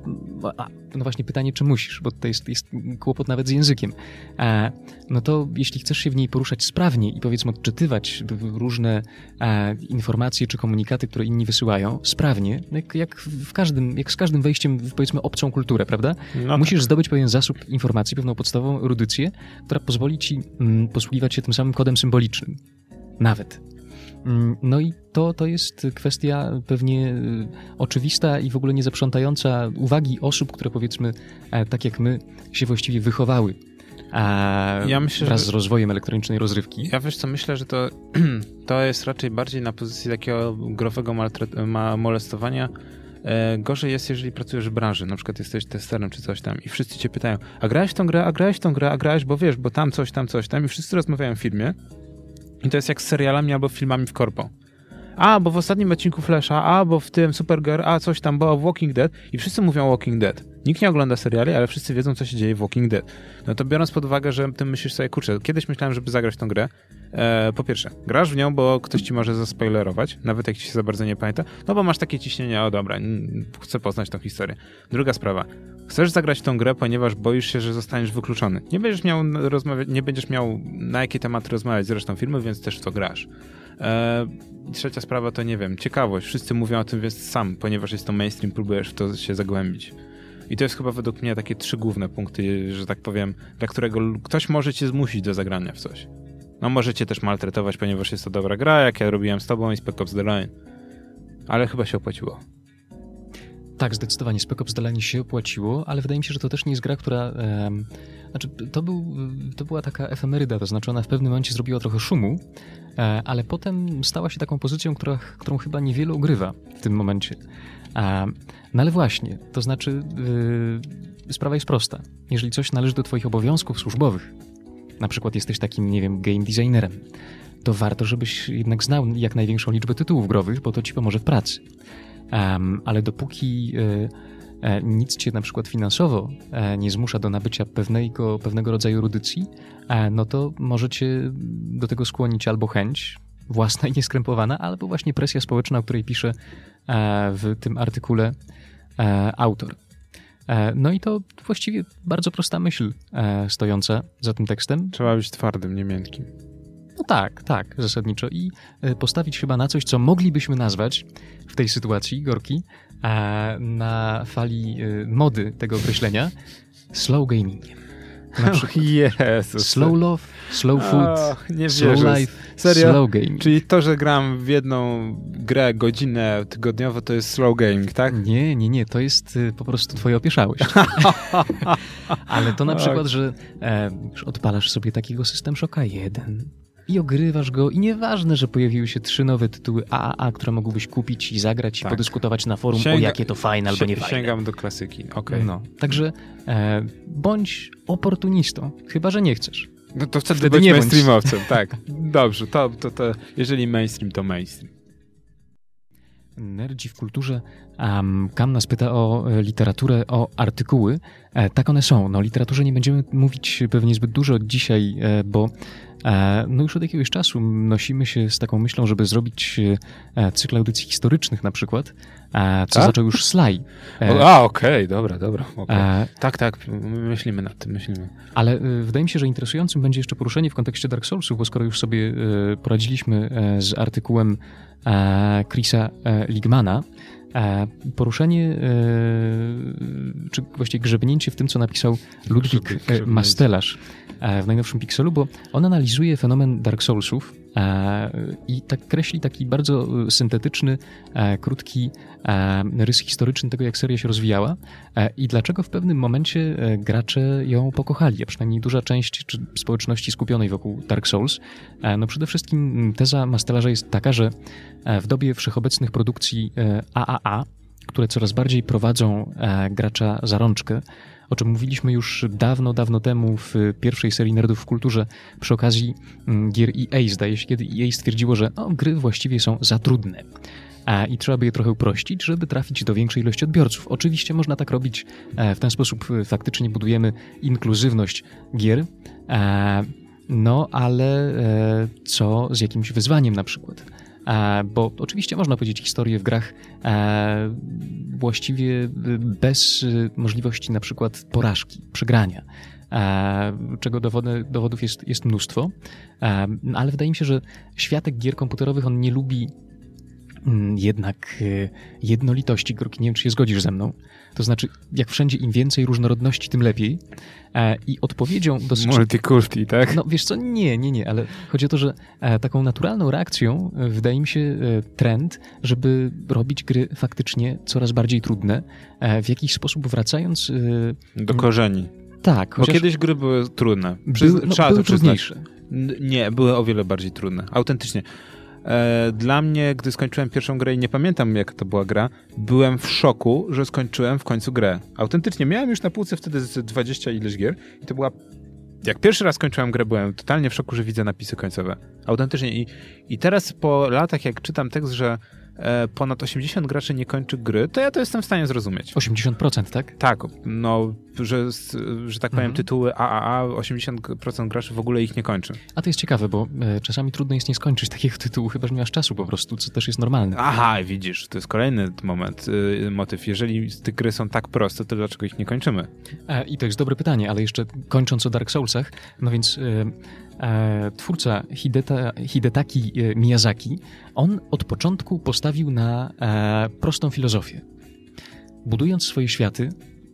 a, no właśnie pytanie, czy musisz, bo to jest, jest kłopot nawet z językiem. E, no to jeśli chcesz się w niej poruszać sprawnie i powiedzmy odczytywać różne e, informacje czy komunikaty, które inni wysyłają, sprawnie, jak, jak, w każdym, jak z każdym wejściem w powiedzmy obcą kulturę, prawda? No musisz tak. zdobyć pewien zasób informacji, pewną podstawową erudycję, która pozwoli ci mm, posługiwać się tym samym kodem symbolicznym. Nawet. Mm, no i to, to jest kwestia pewnie y, oczywista i w ogóle nie zaprzątająca uwagi osób, które powiedzmy, e, tak jak my, się właściwie wychowały a ja myślę, wraz z rozwojem elektronicznej rozrywki. Ja wiesz co, myślę, że to, to jest raczej bardziej na pozycji takiego growego molestowania. E, gorzej jest, jeżeli pracujesz w branży, na przykład jesteś testerem czy coś tam i wszyscy cię pytają, a grałeś tą grę, a grałeś tą grę, a grałeś, bo wiesz, bo tam coś, tam coś, tam i wszyscy rozmawiają w filmie i to jest jak z serialami albo filmami w korpo. A, bo w ostatnim odcinku Flasha, a, bo w tym Supergirl, a, coś tam, bo w Walking Dead i wszyscy mówią Walking Dead. Nikt nie ogląda seriali, ale wszyscy wiedzą, co się dzieje w Walking Dead. No to biorąc pod uwagę, że ty myślisz sobie, kurczę, kiedyś myślałem, żeby zagrać tą grę. E, po pierwsze, grasz w nią, bo ktoś ci może zaspoilerować, nawet jak ci się za bardzo nie pamięta, no bo masz takie ciśnienie, o dobra, chcę poznać tą historię. Druga sprawa, Chcesz zagrać tą grę, ponieważ boisz się, że zostaniesz wykluczony. Nie będziesz miał nie będziesz miał na jakie tematy rozmawiać z resztą firmy, więc też w to grasz. Eee, trzecia sprawa to nie wiem, ciekawość. Wszyscy mówią o tym, więc sam, ponieważ jest to mainstream, próbujesz w to się zagłębić. I to jest chyba według mnie takie trzy główne punkty, że tak powiem, dla którego ktoś może cię zmusić do zagrania w coś. No możecie też maltretować, ponieważ jest to dobra gra, jak ja robiłem z tobą i Spec Ops The Line. Ale chyba się opłaciło. Tak, zdecydowanie Spec Ops Line się opłaciło, ale wydaje mi się, że to też nie jest gra, która... znaczy, to, był, to była taka efemeryda, to znaczy ona w pewnym momencie zrobiła trochę szumu, e, ale potem stała się taką pozycją, która, którą chyba niewiele ugrywa w tym momencie. no ale właśnie, to znaczy yy, sprawa jest prosta. Jeżeli coś należy do twoich obowiązków służbowych, na przykład jesteś takim, nie wiem, game designerem, to warto, żebyś jednak znał jak największą liczbę tytułów growych, bo to ci pomoże w pracy. Ale dopóki e, e, nic cię na przykład finansowo e, nie zmusza do nabycia pewnego, pewnego rodzaju erudycji, no to może cię do tego skłonić albo chęć własna i nieskrępowana, albo właśnie presja społeczna, o której pisze w tym artykule autor. No i to właściwie bardzo prosta myśl stojąca za tym tekstem. Trzeba być twardym, nie miękkim. No tak, tak, zasadniczo. I e, postawić chyba na coś, co moglibyśmy nazwać w tej sytuacji, Gorki, na fali e, mody tego określenia, slow gaming. Na przykład Jezus. Slow love, slow food, nie slow life, Serio? slow gaming. Czyli to, że gram w jedną grę godzinę tygodniowo, to jest slow gaming, tak? Nie, nie, nie, to jest y, po prostu twoja opieszałość. Ale to na przykład, że e, odpalasz sobie takiego System Shocka 1, i ogrywasz go i nieważne, że pojawiły się trzy nowe tytuły AAA, które mógłbyś kupić i zagrać tak. i podyskutować na forum Sięga, o jakie to fajne albo nie fajne. Sięgam do klasyki, okej. Okay. No, także e, bądź oportunistą, chyba, że nie chcesz. No to wtedy, wtedy nie mainstreamowcem, tak. Dobrze, to, to, to jeżeli mainstream, to mainstream. Nerdzi w kulturze. Um, Kam nas pyta o e, literaturę, o artykuły. E, tak one są. No, o literaturze nie będziemy mówić pewnie zbyt dużo dzisiaj, e, bo no już od jakiegoś czasu nosimy się z taką myślą, żeby zrobić e, cykl audycji historycznych na przykład, e, co tak? zaczął już Sly. A, okej, okay, dobra, dobra. Okay. Tak, tak, myślimy nad tym, myślimy. Ale wydaje mi się, że interesującym będzie jeszcze poruszenie w kontekście Dark Soulsów, bo skoro już sobie poradziliśmy z artykułem Chrisa Ligmana, poruszenie, czy właściwie grzebnięcie w tym, co napisał Ludwik Mastelarz w najnowszym Pixelu, bo on analizuje fenomen Dark Soulsów i tak kreśli taki bardzo syntetyczny, krótki rys historyczny tego, jak seria się rozwijała i dlaczego w pewnym momencie gracze ją pokochali, a przynajmniej duża część czy społeczności skupionej wokół Dark Souls. No przede wszystkim teza Mastelarza jest taka, że w dobie wszechobecnych produkcji AAA, które coraz bardziej prowadzą gracza za rączkę, o czym mówiliśmy już dawno, dawno temu w pierwszej serii Nerdów w Kulturze przy okazji mm, gier EA, zdaje się, kiedy EA stwierdziło, że no, gry właściwie są za trudne a, i trzeba by je trochę uprościć, żeby trafić do większej ilości odbiorców. Oczywiście można tak robić, e, w ten sposób e, faktycznie budujemy inkluzywność gier, e, no ale co z jakimś wyzwaniem na przykład? Bo oczywiście można powiedzieć historię w grach właściwie bez możliwości na przykład porażki, przegrania czego dowody, dowodów jest, jest mnóstwo, ale wydaje mi się, że światek gier komputerowych on nie lubi mm, jednak jednolitości. Nie wiem, czy się zgodzisz ze mną. To znaczy, jak wszędzie im więcej różnorodności, tym lepiej. E, I odpowiedzią dosyć... Multikulti, tak? No wiesz co, nie, nie, nie, ale chodzi o to, że e, taką naturalną reakcją e, wydaje mi się trend, żeby robić gry faktycznie coraz bardziej trudne, w jakiś sposób wracając... Do korzeni. Tak. Chociaż... Bo kiedyś gry były trudne. Przyz... Były, no, były trudniejsze. Nie, były o wiele bardziej trudne. Autentycznie. E, dla mnie, gdy skończyłem pierwszą grę i nie pamiętam jaka to była gra, byłem w szoku, że skończyłem w końcu grę. Autentycznie, miałem już na półce wtedy 20 ileś gier i to była... Jak pierwszy raz skończyłem grę, byłem totalnie w szoku, że widzę napisy końcowe. Autentycznie. I, i teraz po latach, jak czytam tekst, że ponad 80 graczy nie kończy gry, to ja to jestem w stanie zrozumieć. 80%, tak? Tak, no, że, że tak powiem, mhm. tytuły AAA, 80% graczy w ogóle ich nie kończy. A to jest ciekawe, bo e, czasami trudno jest nie skończyć takiego tytułu, chyba że nie masz czasu po prostu, co też jest normalne. Aha, widzisz, to jest kolejny moment, y, motyw. Jeżeli te gry są tak proste, to dlaczego ich nie kończymy? E, I to jest dobre pytanie, ale jeszcze kończąc o Dark Soulsach, no więc e, e, twórca Hideta, Hidetaki e, Miyazaki, on od początku postawił na e, prostą filozofię. Budując swoje światy,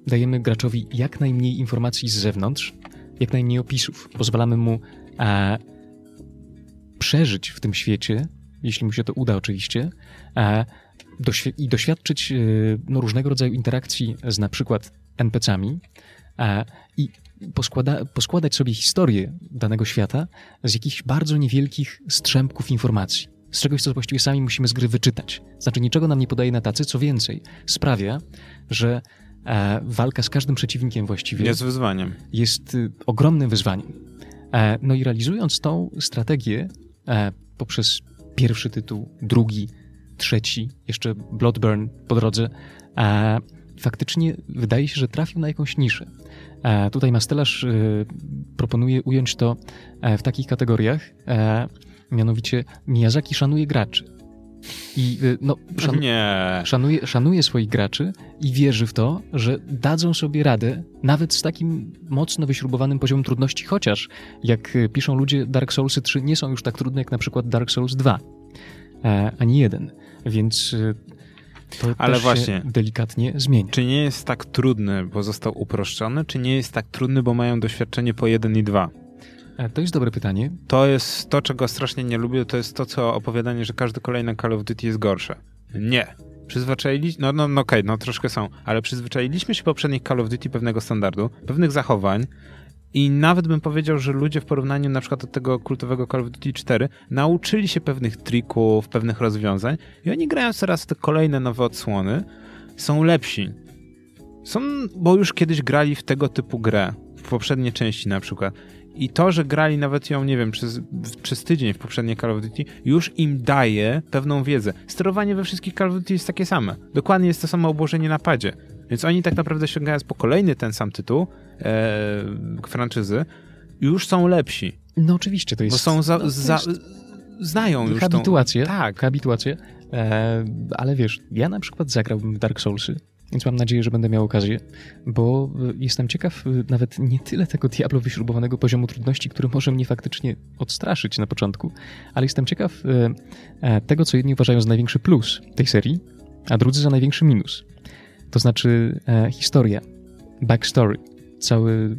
dajemy graczowi jak najmniej informacji z zewnątrz, jak najmniej opisów. Pozwalamy mu e, przeżyć w tym świecie, jeśli mu się to uda oczywiście, e, i doświadczyć e, no, różnego rodzaju interakcji z na przykład NPC-ami e, i poskłada, poskładać sobie historię danego świata z jakichś bardzo niewielkich strzępków informacji. Z czegoś, co właściwie sami musimy z gry wyczytać. Znaczy, niczego nam nie podaje na tacy, co więcej, sprawia, że e, walka z każdym przeciwnikiem właściwie jest wyzwaniem. Jest y, ogromnym wyzwaniem. E, no i realizując tą strategię e, poprzez pierwszy tytuł, drugi, trzeci, jeszcze Bloodburn po drodze, e, faktycznie wydaje się, że trafił na jakąś niszę. E, tutaj Mastelarz e, proponuje ująć to e, w takich kategoriach, mianowicie Miyazaki szanuje graczy. I no, szan. Szanuje, szanuje swoich graczy i wierzy w to, że dadzą sobie radę nawet z takim mocno wyśrubowanym poziomem trudności, chociaż jak piszą ludzie, Dark Souls 3 nie są już tak trudne jak na przykład Dark Souls 2, ani jeden. Więc to Ale właśnie, delikatnie zmienia. Czy nie jest tak trudny, bo został uproszczony, czy nie jest tak trudny, bo mają doświadczenie po 1 i 2? E, to jest dobre pytanie. To jest to, czego strasznie nie lubię, to jest to, co opowiadanie, że każdy kolejny Call of Duty jest gorsze. Nie. Przyzwyczailiśmy, no, no, no okej, okay, no troszkę są, ale przyzwyczailiśmy się poprzednich Call of Duty pewnego standardu, pewnych zachowań, i nawet bym powiedział, że ludzie w porównaniu na przykład do tego kultowego Call of Duty 4 nauczyli się pewnych trików, pewnych rozwiązań i oni grają teraz te kolejne nowe odsłony, są lepsi. Są, bo już kiedyś grali w tego typu grę, w poprzedniej części na przykład. I to, że grali nawet ją, nie wiem, przez, przez tydzień w poprzedniej Call of Duty, już im daje pewną wiedzę. Sterowanie we wszystkich Call of Duty jest takie same. Dokładnie jest to samo obłożenie na padzie. Więc oni tak naprawdę sięgając po kolejny ten sam tytuł e, franczyzy, już są lepsi. No oczywiście, to jest... Bo są za, no, za, znają już habituację, tą... Tak. Habituację. E, ale wiesz, ja na przykład zagrałbym w Dark Soulsy, więc mam nadzieję, że będę miał okazję, bo jestem ciekaw e, nawet nie tyle tego Diablo wyśrubowanego poziomu trudności, który może mnie faktycznie odstraszyć na początku, ale jestem ciekaw e, e tego, co jedni uważają za największy plus tej serii, a drudzy za największy minus. To znaczy e, historia, backstory, cały,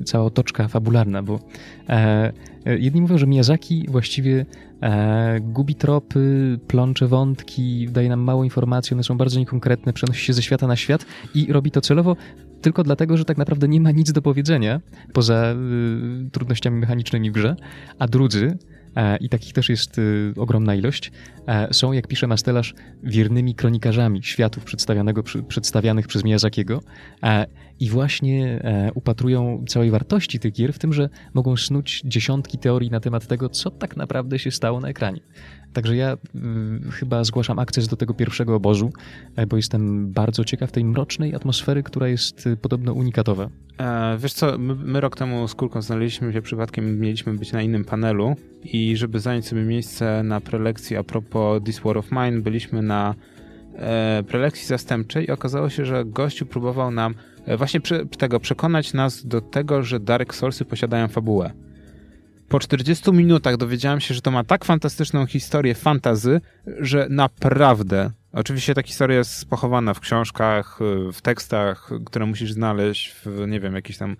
e, cała otoczka fabularna, bo e, e, jedni mówią, że Miyazaki właściwie e, gubi tropy, plącze wątki, daje nam mało informacji, one są bardzo niekonkretne, przenosi się ze świata na świat i robi to celowo tylko dlatego, że tak naprawdę nie ma nic do powiedzenia poza y, trudnościami mechanicznymi w grze, a drudzy E, i takich też jest y, ogromna ilość, e, są, jak pisze Mastelarz, wiernymi kronikarzami światów przedstawionego, przedstawianych przez Miyazakiego e, i właśnie upatrują całej wartości tych gier w tym, że mogą snuć dziesiątki teorii na temat tego, co tak naprawdę się stało na ekranie. Także ja y, chyba zgłaszam akces do tego pierwszego obozu, e, bo jestem bardzo ciekaw tej mrocznej atmosfery, która jest y, podobno unikatowa. E, wiesz co, my, my, rok temu z Kulką znaleźliśmy się przypadkiem, mieliśmy być na innym panelu i żeby zająć sobie miejsce na prelekcji a propos This War of Mine, byliśmy na e, prelekcji zastępczej i okazało się, że gościu próbował nam e, właśnie przy, tego przekonać nas do tego, że Dark Soulsy posiadają fabułę. Po 40 minutach dowiedziałem się, że to ma tak fantastyczną historię fantazy, że naprawdę Oczywiście ta historia jest pochowana w książkach, w tekstach, które musisz znaleźć w, nie wiem, jakichś tam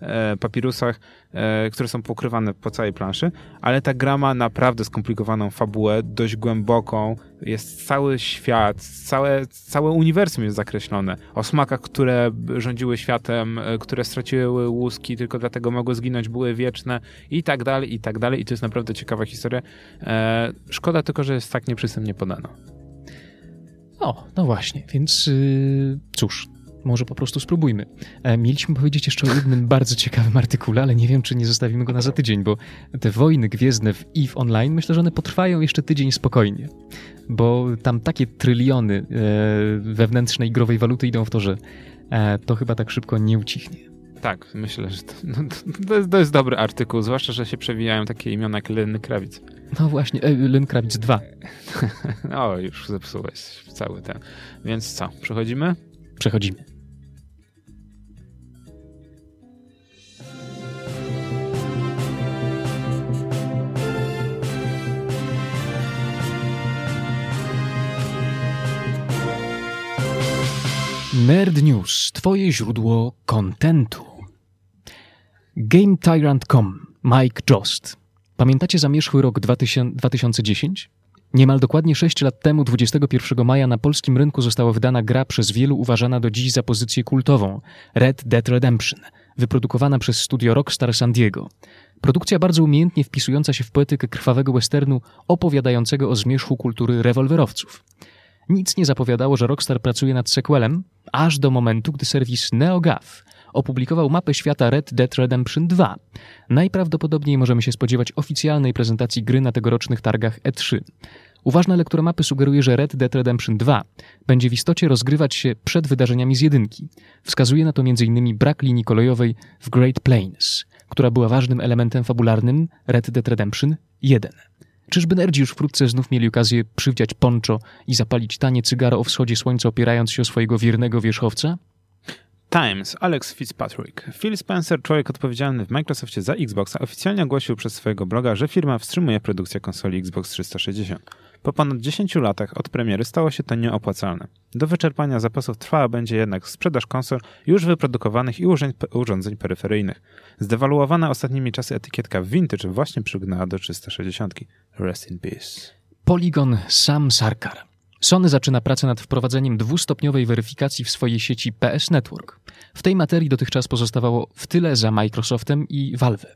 e, papirusach, e, które są pokrywane po całej planszy, ale ta gra ma naprawdę skomplikowaną fabułę, dość głęboką, jest cały świat, całe, całe uniwersum jest zakreślone. O smakach, które rządziły światem, e, które straciły łuski, tylko dlatego mogły zginąć, były wieczne i tak dalej, i tak dalej. I to jest naprawdę ciekawa historia. E, szkoda tylko, że jest tak nieprzystępnie podana. O, no właśnie, więc yy, cóż, może po prostu spróbujmy. E, mieliśmy powiedzieć jeszcze o jednym bardzo ciekawym artykule, ale nie wiem, czy nie zostawimy go na za tydzień, bo te wojny gwiezdne w EVE Online, myślę, że one potrwają jeszcze tydzień spokojnie, bo tam takie tryliony e, wewnętrznej growej waluty idą w to, że e, to chyba tak szybko nie ucichnie. Tak, myślę, że to, no, to, jest, to, jest, dobry artykuł, zwłaszcza, że się przewijają takie imiona jak Lenny Krawic. No właśnie, Lenny Krawic 2. o, już zepsułeś cały ten. Więc co, przechodzimy? Przechodzimy. Nerd News, twoje źródło kontentu. GameTyrant.com, Mike Jost. Pamiętacie zamierzchły rok 2000, 2010? Niemal dokładnie 6 lat temu, 21 maja, na polskim rynku została wydana gra przez wielu uważana do dziś za pozycję kultową Red Dead Redemption, wyprodukowana przez studio Rockstar San Diego. Produkcja bardzo umiejętnie wpisująca się w poetykę krwawego westernu opowiadającego o zmierzchu kultury rewolwerowców. Nic nie zapowiadało, że Rockstar pracuje nad sequelem, aż do momentu, gdy serwis NeoGAF opublikował mapę świata Red Dead Redemption 2. Najprawdopodobniej możemy się spodziewać oficjalnej prezentacji gry na tegorocznych targach E3. Uważna lektura mapy sugeruje, że Red Dead Redemption 2 będzie w istocie rozgrywać się przed wydarzeniami z jedynki. Wskazuje na to m.in. brak linii kolejowej w Great Plains, która była ważnym elementem fabularnym Red Dead Redemption 1. Czyżby nerdzi już wkrótce znów mieli okazję przywdziać poncho i zapalić tanie cygaro o wschodzie słońca opierając się o swojego wiernego wierzchowca? Times, Alex Fitzpatrick. Phil Spencer, człowiek odpowiedzialny w Microsoftie za Xboxa, oficjalnie ogłosił przez swojego bloga, że firma wstrzymuje produkcję konsoli Xbox 360. Po ponad 10 latach od premiery stało się to nieopłacalne. Do wyczerpania zapasów trwała będzie jednak sprzedaż konsol już wyprodukowanych i urządzeń peryferyjnych. Zdewaluowana ostatnimi czasy etykietka Vintage właśnie przygnęła do 360. Rest in peace. Polygon Sam Sarkar. Sony zaczyna pracę nad wprowadzeniem dwustopniowej weryfikacji w swojej sieci PS Network. W tej materii dotychczas pozostawało w tyle za Microsoftem i Valve.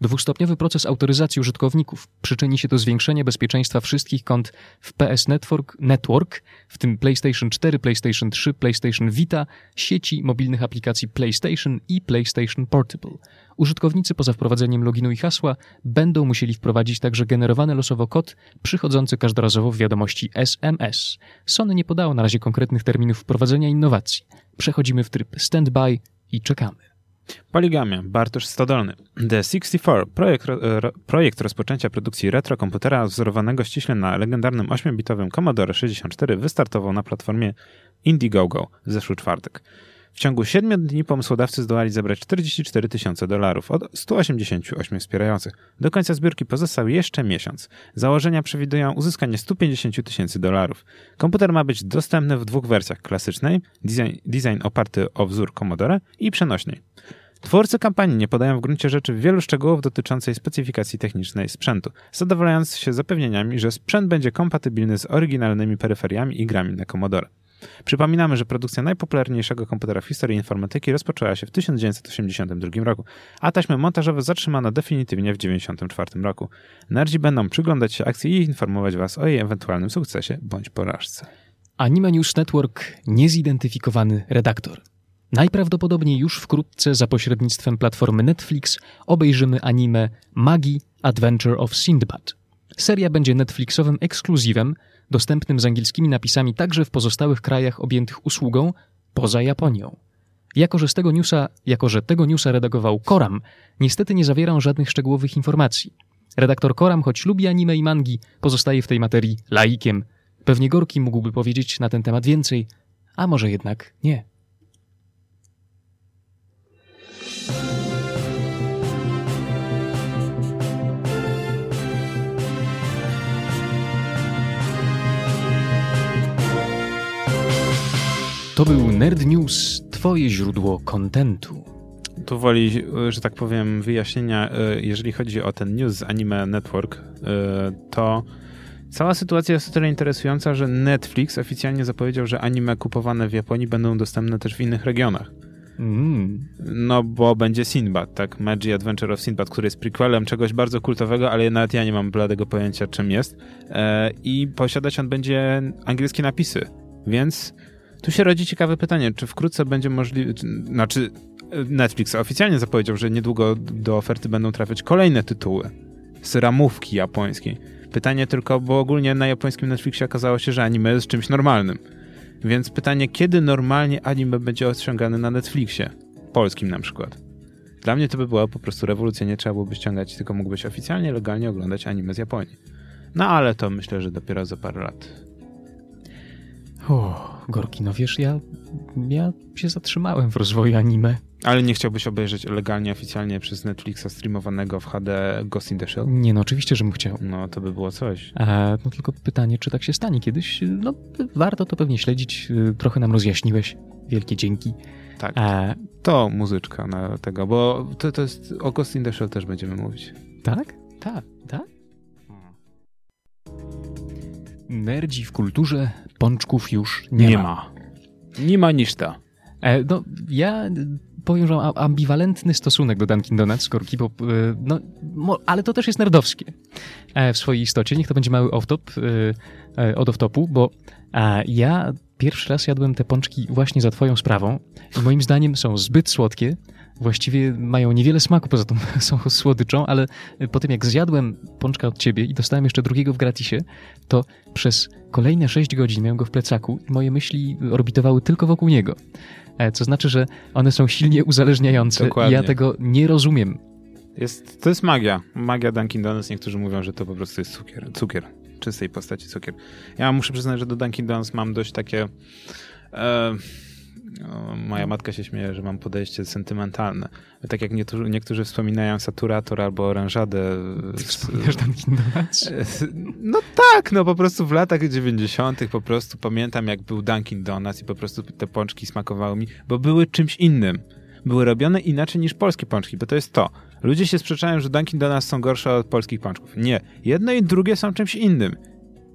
Dwustopniowy proces autoryzacji użytkowników przyczyni się do zwiększenia bezpieczeństwa wszystkich kont w PS Network, Network, w tym PlayStation 4, PlayStation 3, PlayStation Vita, sieci mobilnych aplikacji PlayStation i PlayStation Portable. Użytkownicy poza wprowadzeniem loginu i hasła będą musieli wprowadzić także generowany losowo kod przychodzący każdorazowo w wiadomości SMS. Sony nie podało na razie konkretnych terminów wprowadzenia innowacji. Przechodzimy w tryb standby i czekamy. Poligamia, Bartosz Stodolny. The 64, projekt, ro, projekt rozpoczęcia produkcji retrokomputera wzorowanego ściśle na legendarnym 8-bitowym Commodore 64 wystartował na platformie Indiegogo w zeszły czwartek. W ciągu 7 dni pomysłodawcy zdołali zebrać 44 tysiące dolarów od 188 wspierających. Do końca zbiórki pozostał jeszcze miesiąc. Założenia przewidują uzyskanie 150 tysięcy dolarów. Komputer ma być dostępny w dwóch wersjach klasycznej, design, design oparty o wzór Commodore i przenośnej. Twórcy kampanii nie podają w gruncie rzeczy wielu szczegółów dotyczącej specyfikacji technicznej sprzętu, zadowalając się zapewnieniami, że sprzęt będzie kompatybilny z oryginalnymi peryferiami i grami na Commodore. Przypominamy, że produkcja najpopularniejszego komputera w historii informatyki rozpoczęła się w 1982 roku, a taśmy montażowe zatrzymano definitywnie w 1994 roku. Nerdzi będą przyglądać się akcji i informować Was o jej ewentualnym sukcesie bądź porażce. Anime News Network niezidentyfikowany redaktor. Najprawdopodobniej już wkrótce za pośrednictwem platformy Netflix obejrzymy anime Magi Adventure of Sindbad. Seria będzie Netflixowym ekskluzywem, dostępnym z angielskimi napisami także w pozostałych krajach objętych usługą poza Japonią. Jako że, z tego newsa, jako, że tego newsa redagował Koram, niestety nie zawierał żadnych szczegółowych informacji. Redaktor Koram, choć lubi anime i mangi, pozostaje w tej materii laikiem. Pewnie Gorki mógłby powiedzieć na ten temat więcej, a może jednak nie. To był Nerd News, twoje źródło kontentu. Tu woli, że tak powiem, wyjaśnienia, e, jeżeli chodzi o ten news z Anime Network, e, to cała sytuacja jest o tyle interesująca, że Netflix oficjalnie zapowiedział, że anime kupowane w Japonii będą dostępne też w innych regionach. Mm. No bo będzie Sinbad, tak? Magic Adventure of Sinbad, który jest prequelem czegoś bardzo kultowego, ale nawet ja nie mam bladego pojęcia czym jest. E, I posiadać on będzie angielskie napisy, więc Tu się rodzi ciekawe pytanie, czy wkrótce będzie możliwe, znaczy Netflix oficjalnie zapowiedział, że niedługo do oferty będą trafiać kolejne tytuły z ramówki japońskiej. Pytanie tylko, bo ogólnie na japońskim Netflixie okazało się, że anime jest czymś normalnym. Więc pytanie, kiedy normalnie anime będzie osiągane na Netflixie? Polskim na przykład. Dla mnie to by była po prostu rewolucja, nie trzeba byłoby ściągać, tylko mógłbyś oficjalnie, legalnie oglądać anime z Japonii. No ale to myślę, że dopiero za parę lat. O, Gorki, no wiesz, ja, ja się zatrzymałem w rozwoju anime. Ale nie chciałbyś obejrzeć legalnie, oficjalnie przez Netflixa streamowanego w HD Ghost in the Shell? Nie, no oczywiście, żebym chciał. No, to by było coś. A, no tylko pytanie, czy tak się stanie kiedyś? No, warto to pewnie śledzić. Trochę nam rozjaśniłeś. Wielkie dzięki. Tak. A... To muzyczka na tego, bo to, to jest o Ghost in the Shell też będziemy mówić. Tak? Tak. Tak? Nerdzi w kulturze pączków już nie, nie ma. ma. Nie ma niż to. E, no, ja powiem, że mam ambiwalentny stosunek do Dunkin Donuts, korki, bo, e, no, ale to też jest nerdowskie e, w swojej istocie. Niech to będzie mały off-top od off-topu, bo ja pierwszy raz jadłem te pączki właśnie za twoją sprawą i moim zdaniem są zbyt słodkie, właściwie mają niewiele smaku, poza tym są słodyczą, ale po tym jak zjadłem pączka od ciebie i dostałem jeszcze drugiego w gratisie, to przez kolejne 6 godzin miałem go w plecaku i moje myśli orbitowały tylko wokół niego. E, co znaczy, że one są silnie uzależniające Dokładnie. ja tego nie rozumiem. Jest, to jest magia. Magia Dunkin' Donuts. Niektórzy mówią, że to po prostu jest cukier. Cukier. Czystej postaci cukier. Ja muszę przyznać, że do Dunkin' Donuts mam dość takie... E, moja matka się śmieje, że mam podejście sentymentalne. Tak jak niektórzy, niektórzy wspominają saturator albo oranżadę. Wspominasz Dunkin Donuts? No tak, no po prostu w latach 90. po prostu pamiętam jak był Dunkin Donuts i po prostu te pączki smakowały mi, bo były czymś innym. Były robione inaczej niż polskie pączki, bo to jest to. Ludzie się sprzeczają, że Dunkin Donuts są gorsze od polskich pączków. Nie. Jedno i drugie są czymś innym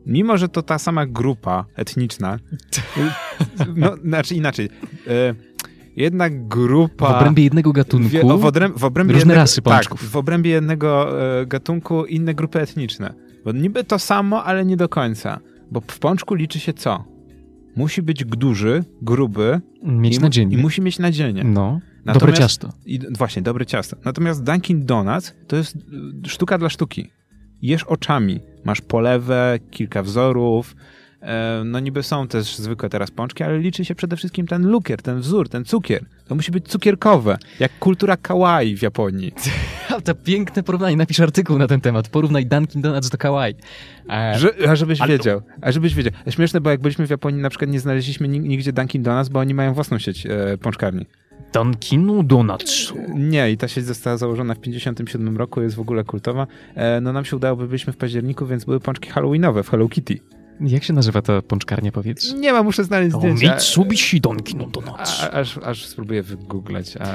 mimo że to ta sama grupa etniczna, no, znaczy inaczej, e, jednak grupa... W obrębie jednego gatunku wie, o, w, odręb, w obrębie różne jednego, rasy pączków. Tak, w obrębie jednego e, gatunku inne grupy etniczne. Bo niby to samo, ale nie do końca. Bo w pączku liczy się co? Musi być duży, gruby mieć i, nadzienie. i musi mieć nadzienie. No, Natomiast, dobre ciasto. I, właśnie, dobre ciasto. Natomiast Dunkin Donuts to jest e, sztuka dla sztuki jesz oczami. Masz polewę, kilka wzorów. E, no niby są też zwykłe teraz pączki, ale liczy się przede wszystkim ten lukier, ten wzór, ten cukier. To musi być cukierkowe, jak kultura kawaii w Japonii. to piękne porównanie, napisz artykuł na ten temat. Porównaj Dunkin Donuts do kawaii. E... Że, a żebyś ale... wiedział, a żebyś wiedział. Śmieszne, bo jak byliśmy w Japonii, na przykład nie znaleźliśmy nigdzie Dunkin Donuts, bo oni mają własną sieć e, pączkarni. Dunkinu Donuts. Nie, i ta sieć została założona w 57 roku, jest w ogóle kultowa. E, no nam się udało, by byliśmy w październiku, więc były pączki halloweenowe w Hello Kitty. Jak się nazywa ta pączkarnia, powiedz? Nie ma, muszę znaleźć to zdjęcia. Mitsubishi Donkinu Donuts. Aż, aż spróbuję wygooglać, a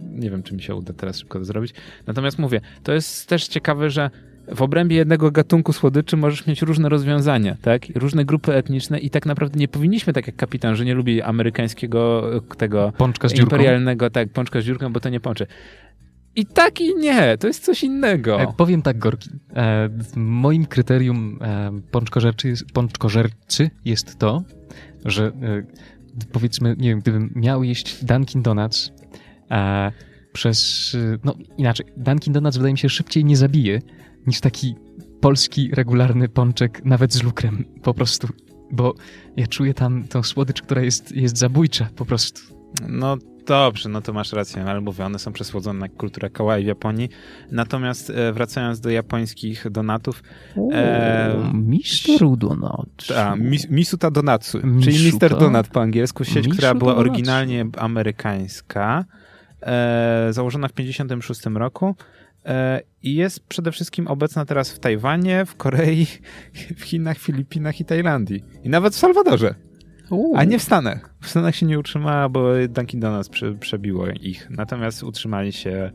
nie wiem, czy mi się uda teraz szybko to zrobić. Natomiast mówię, to jest też ciekawe, że w obrębie jednego gatunku słodyczy możesz mieć różne rozwiązania, tak? Różne grupy etniczne i tak naprawdę nie powinniśmy, tak jak kapitan, że nie lubi amerykańskiego tego pączka z dziurką. imperialnego, tak, pączka z dziurką, bo to nie pącze. I tak i nie, to jest coś innego. E, powiem tak, Gorki. E, moim kryterium e, pączkożerczy, pączkożercy jest to, że e, powiedzmy, nie wiem, gdybym miał jeść Dunkin Donuts e, przez, e, no inaczej, Dunkin Donuts wydaje mi się szybciej nie zabije niż taki polski, regularny pączek, nawet z lukrem, po prostu. Bo ja czuję tam tą słodycz, która jest, jest zabójcza, po prostu. No dobrze, no to masz rację, ale mówię, one są przesłodzone na kulturę kawaii w Japonii. Natomiast e, wracając do japońskich donatów... E, Mister Donat. Ta, mis, Misuta Donatsu, Misuta? czyli Mister Donat po angielsku, sieć, Misuta która była oryginalnie amerykańska, e, założona w 1956 roku. E, i jest przede wszystkim obecna teraz w Tajwanie, w Korei, w Chinach, Filipinach i Tajlandii. I nawet w Salwadorze. A nie w Stanach. W Stanach się nie utrzymała, bo Dunkin Donuts prze, przebiło ich. Natomiast utrzymali się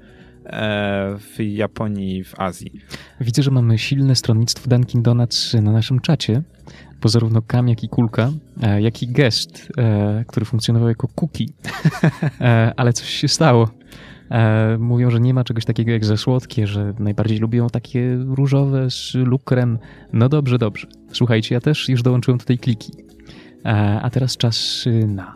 e, w Japonii w Azji. Widzę, że mamy silne stronnictwo Dunkin Donuts na naszym czacie, bo zarówno Kam, jak i Kulka, e, jak i Guest, który funkcjonował jako cookie, ale coś się stało. E, mówią, że nie ma czegoś takiego jak za słodkie, że najbardziej lubią takie różowe z lukrem. No dobrze, dobrze. Słuchajcie, ja też już dołączyłem do tej kliki. E, a teraz czas na...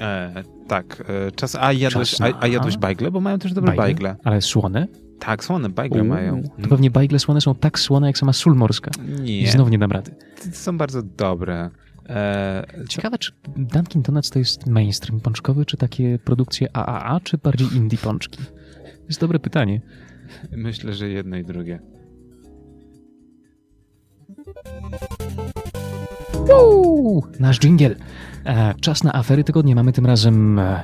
E, tak, e, czas. A jadłeś, Czas na- a, a jadłeś bajgle? Bo mają też dobre Bajgle? bajgle. Ale słone? Tak, słone bajgle mają. To pewnie bajgle słone są tak słone, jak sama sól morska. I Nie, znowu nie dam rady. są bardzo dobre. E, Ciekawe, czy Dunkin Donuts to jest mainstream pączkowy, czy takie produkcje AAA, czy bardziej indie pączki? To jest dobre pytanie. myślę, że jedno i drugie. Uuu, nasz dżingiel. E, czas na afery tygodnia. Mamy tym razem e,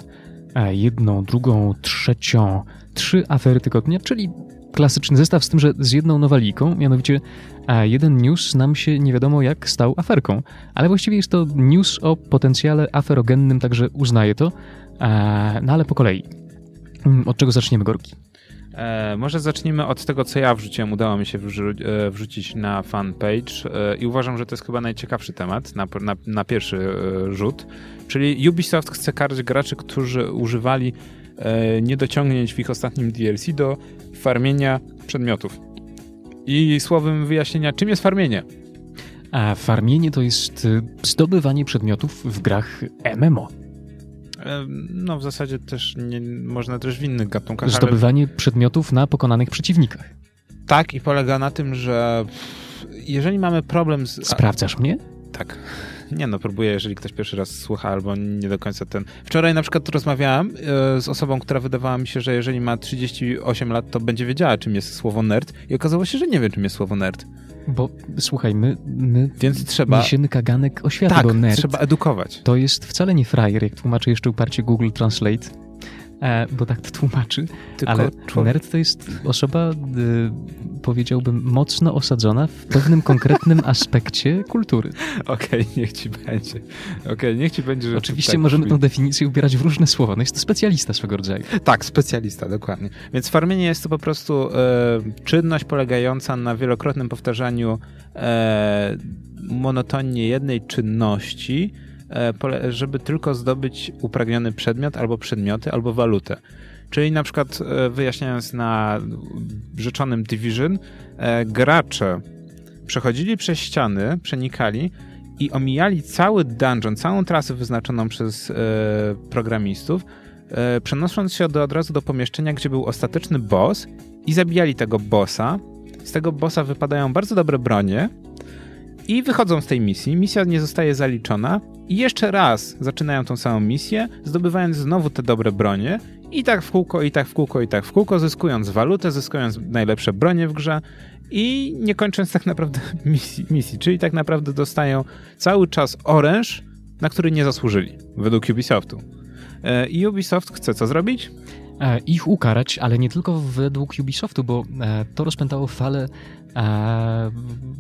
jedną, drugą, trzecią, trzy afery tygodnia, czyli klasyczny zestaw z tym, że z jedną nowaliką, mianowicie e, jeden news nam się nie wiadomo jak stał aferką, ale właściwie jest to news o potencjale aferogennym, także uznaję to. No ale po kolei. Mm, Od czego zaczniemy, Gorki? E, może zacznijmy od tego, co ja wrzuciłem. Udało mi się wrzu- e, wrzucić na fanpage e, i uważam, że to jest chyba najciekawszy temat na, na, na pierwszy e, rzut. Czyli Ubisoft chce karać graczy, którzy używali niedociągnięć w ich ostatnim DLC do farmienia przedmiotów. I słowem wyjaśnienia, czym jest farmienie? A farmienie to jest y, zdobywanie przedmiotów w grach MMO. E, No w zasadzie też nie, można też w innych gatunkach, ale Zdobywanie przedmiotów na pokonanych przeciwnikach. tak i polega na tym, że jeżeli mamy problem z... Sprawdzasz mnie? Tak. Nie no, próbuję, jeżeli ktoś pierwszy raz słucha albo nie do końca ten. Wczoraj na przykład rozmawiałem e, z osobą, która wydawała mi się, że jeżeli ma 38 lat, to będzie wiedziała, czym jest słowo nerd i okazało się, że nie wie, czym jest słowo nerd. Bo słuchaj, my, my Więc trzeba... niesiemy kaganek oświaty, Tak, nerd trzeba edukować. to jest wcale nie frajer, jak tłumaczy jeszcze uparcie Google Translate, bo tak to tłumaczy, Tylko ale człowiek... nerd to jest osoba, y, powiedziałbym, mocno osadzona w pewnym konkretnym aspekcie kultury. Okej, niech ci będzie. Okej, niech ci będzie, że Oczywiście tak możemy brzmi. tą definicję ubierać w różne słowa. No jest to specjalista swego rodzaju. Tak, specjalista, dokładnie. Więc farmienie jest to po prostu e, czynność polegająca na wielokrotnym powtarzaniu e, monotonnie jednej czynności, e, żeby tylko zdobyć upragniony przedmiot, albo przedmioty, albo walutę. Czyli na przykład e, wyjaśniając na rzeczonym Division, e, gracze przechodzili przez ściany, przenikali i omijali cały dungeon, całą trasę wyznaczoną przez e, programistów, e, przenosząc się do, od razu do pomieszczenia, gdzie był ostateczny boss i zabijali tego bossa. Z tego bossa wypadają bardzo dobre bronie i wychodzą z tej misji. Misja nie zostaje zaliczona i jeszcze raz zaczynają tą samą misję, zdobywając znowu te dobre bronie i tak w kółko, i tak w kółko, i tak w kółko, zyskując walutę, zyskując najlepsze bronie w grze i nie kończąc tak naprawdę misji, misji. czyli tak naprawdę dostają cały czas oręż, na który nie zasłużyli, według Ubisoftu. E, I Ubisoft chce co zrobić? E, ich ukarać, ale nie tylko według Ubisoftu, bo e, to rozpętało falę e,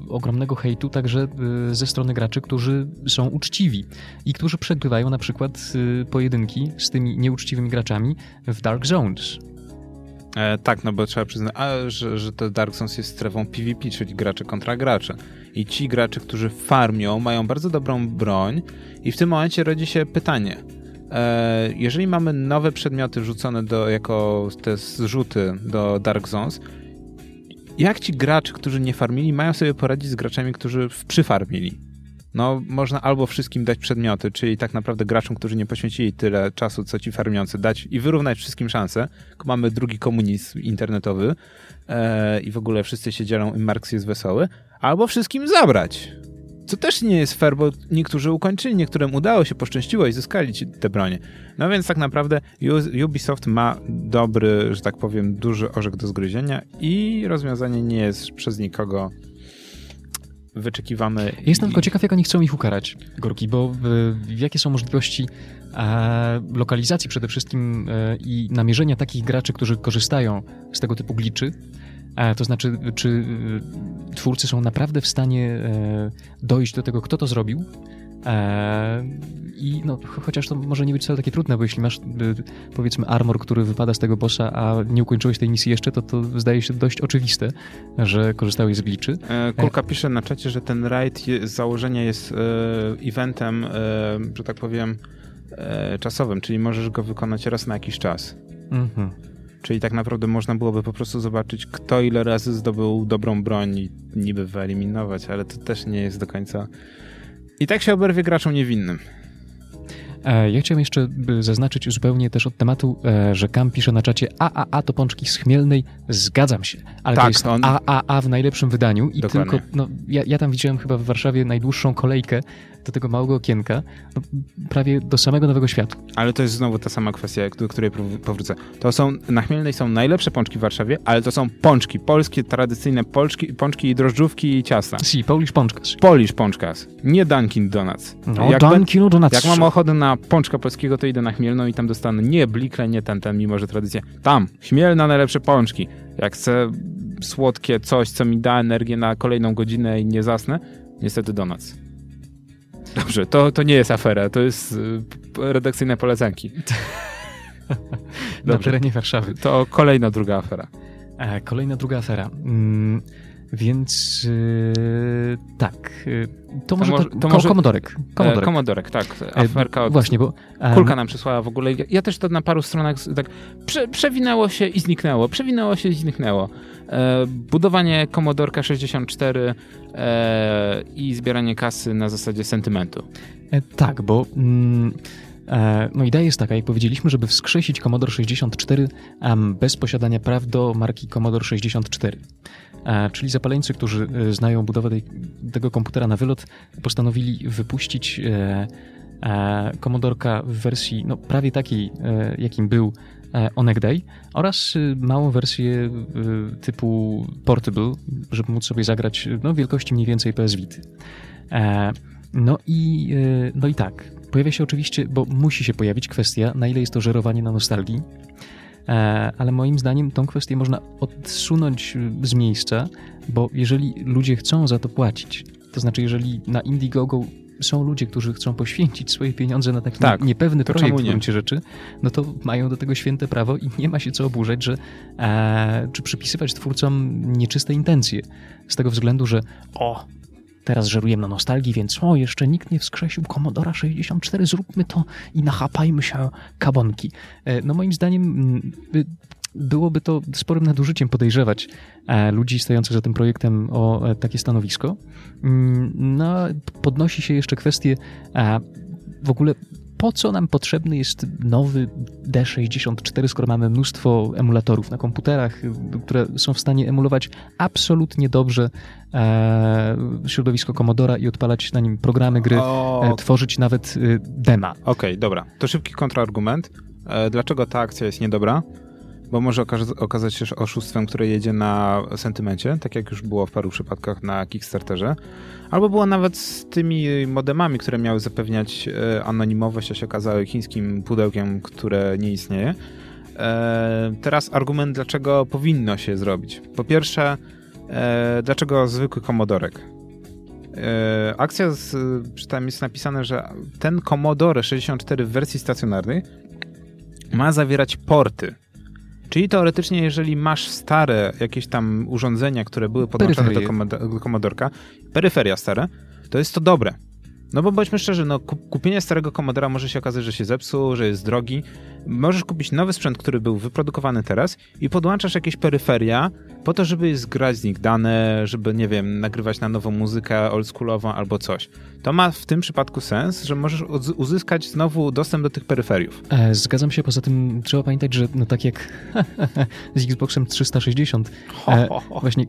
ogromnego hejtu także e, ze strony graczy, którzy są uczciwi i którzy przegrywają na przykład e, pojedynki z tymi nieuczciwymi graczami w Dark Zones. E, tak, no bo trzeba przyznać, a, że, że to Dark Souls jest strefą PvP, czyli gracze kontra gracze. I ci gracze, którzy farmią, mają bardzo dobrą broń i w tym momencie rodzi się pytanie. E, jeżeli mamy nowe przedmioty wrzucone do, jako te zrzuty do Dark Zones, jak ci gracze, którzy nie farmili, mają sobie poradzić z graczami, którzy przyfarmili? No, można albo wszystkim dać przedmioty, czyli tak naprawdę graczom, którzy nie poświęcili tyle czasu, co ci farmiący, dać i wyrównać wszystkim szanse. Mamy drugi komunizm internetowy e, i w ogóle wszyscy się dzielą i Marks jest wesoły. Albo wszystkim zabrać. Co też nie jest fair, bo niektórzy ukończyli, niektórym udało się, poszczęściło i zyskali ci te bronie. No więc tak naprawdę Ubisoft ma dobry, że tak powiem, duży orzech do zgryzienia i rozwiązanie nie jest przez nikogo wyczekiwane. Jestem i... tylko ciekaw, jak oni chcą ich ukarać, Gorki, bo e, jakie są możliwości e, lokalizacji przede wszystkim e, i namierzenia takich graczy, którzy korzystają z tego typu gliczy. E, to znaczy, czy e, twórcy są naprawdę w stanie e, dojść do tego, kto to zrobił. E, I no, ch- chociaż to może nie być wcale takie trudne, bo jeśli masz e, powiedzmy armor, który wypada z tego bossa, a nie ukończyłeś tej misji jeszcze, to to zdaje się dość oczywiste, że korzystałeś z gliczy. E, Kulka pisze na czacie, że ten raid z założenia jest eventem, że tak powiem, czasowym, czyli możesz go wykonać raz na jakiś czas. Mhm. Czyli tak naprawdę można byłoby po prostu zobaczyć, kto ile razy zdobył dobrą broń i niby wyeliminować, ale to też nie jest do końca I tak się oberwie graczom niewinnym. E, ja chciałem jeszcze zaznaczyć zupełnie też od tematu, e, że Kam pisze na czacie AAA to pączki z Chmielnej. Zgadzam się, ale Tak, to jest on- AAA w najlepszym wydaniu i Dokładnie. tylko, no, ja, ja tam widziałem chyba w Warszawie najdłuższą kolejkę do tego małego okienka, no, prawie do samego Nowego Światu. Ale to jest znowu ta sama kwestia, do której powrócę. To są, na Chmielnej są najlepsze pączki w Warszawie, ale to są pączki, polskie, tradycyjne pączki, pączki i drożdżówki i ciasta. Si, Polish Pączkas. Polish pączkas, nie Dunkin Donuts. No, jak, Dunkin' Donuts. jak mam ochotę na pączka polskiego, to idę na Chmielną i tam dostanę nie blikle, nie ten, ten, mimo że tradycja. Tam, Chmielna najlepsze pączki. Jak chcę słodkie coś, co mi da energię na kolejną godzinę i nie zasnę, niestety Donuts. Dobrze, to, to nie jest afera, to jest y, redakcyjne polecanki. na Dobrze. terenie Warszawy. To kolejna druga afera. E, kolejna druga afera. Więc e, tak, e, to, może, może- to, to ko- może- Komodorek. Komodorek, Komodorek. e, Komodorek tak. E, Aferka od Właśnie, bo... e, Kulka nam przysłała w ogóle. Ja- też to na paru stronach tak prze, przewinęło się i zniknęło. Przewinęło się i zniknęło. E, budowanie Commodorka 64 e, i zbieranie kasy na zasadzie sentymentu. E, Tak, bo mm, e, no idea jest taka, jak powiedzieliśmy, żeby wskrzesić Commodore 64 em, bez posiadania praw do marki Commodore 64. E, czyli zapaleńcy, którzy e, znają budowę tej, tego komputera na wylot, postanowili wypuścić e, e, Commodorka w wersji no, prawie takiej, e, jakim był e, Onegdaj oraz e, małą wersję e, typu Portable, żeby móc sobie zagrać no, wielkości mniej więcej PS Vity. E, no i, e, no i tak, pojawia się oczywiście, bo musi się pojawić kwestia, na ile jest to żerowanie na nostalgii, e, ale moim zdaniem tą kwestię można odsunąć e, z miejsca, bo jeżeli ludzie chcą za to płacić, to znaczy jeżeli na Indiegogo są ludzie, którzy chcą poświęcić swoje pieniądze na taki Tak, niepewny projekt w gruncie rzeczy, no to mają do tego święte prawo i nie ma się co oburzać, że e, czy przypisywać twórcom nieczyste intencje. Z tego względu, że o, teraz żerujemy na nostalgii, więc o, jeszcze nikt nie wskrzesił Commodora 64, zróbmy to i nachapajmy się kabonki. E, no moim zdaniem by- byłoby to sporym nadużyciem podejrzewać e, ludzi stojących za tym projektem o e, takie stanowisko. Mm, No, podnosi się jeszcze kwestię w ogóle po co nam potrzebny jest nowy D64, skoro mamy mnóstwo emulatorów na komputerach, które są w stanie emulować absolutnie dobrze e, środowisko Commodora i odpalać na nim programy, gry, O, e, tworzyć nawet y, dema. Okej, dobra. To szybki kontrargument. E, dlaczego ta akcja jest niedobra? Bo może okazać się oszustwem, które jedzie na sentymencie, tak jak już było w paru przypadkach na Kickstarterze. Albo było nawet z tymi modemami, które miały zapewniać e, anonimowość, a się okazały chińskim pudełkiem, które nie istnieje. E, teraz argument, dlaczego powinno się zrobić. Po pierwsze, e, dlaczego zwykły komodorek? Akcja, z, tam jest napisane, że ten Commodore 64 w wersji stacjonarnej ma zawierać porty. Czyli teoretycznie, jeżeli masz stare jakieś tam urządzenia, które były podłączone do, komodo- do Commodorka, peryferia stare, to jest to dobre. No bo bądźmy szczerzy, no kup- kupienie starego Commodora może się okazać, że się zepsuł, że jest drogi. Możesz kupić nowy sprzęt, który był wyprodukowany teraz i podłączasz jakieś peryferia po to, żeby zgrać z nich dane, żeby, nie wiem, nagrywać na nową muzykę oldschoolową albo coś. To ma w tym przypadku sens, że możesz uz- uzyskać znowu dostęp do tych peryferiów. E, Zgadzam się, poza tym trzeba pamiętać, że no tak jak z Xboxem 360, e, właśnie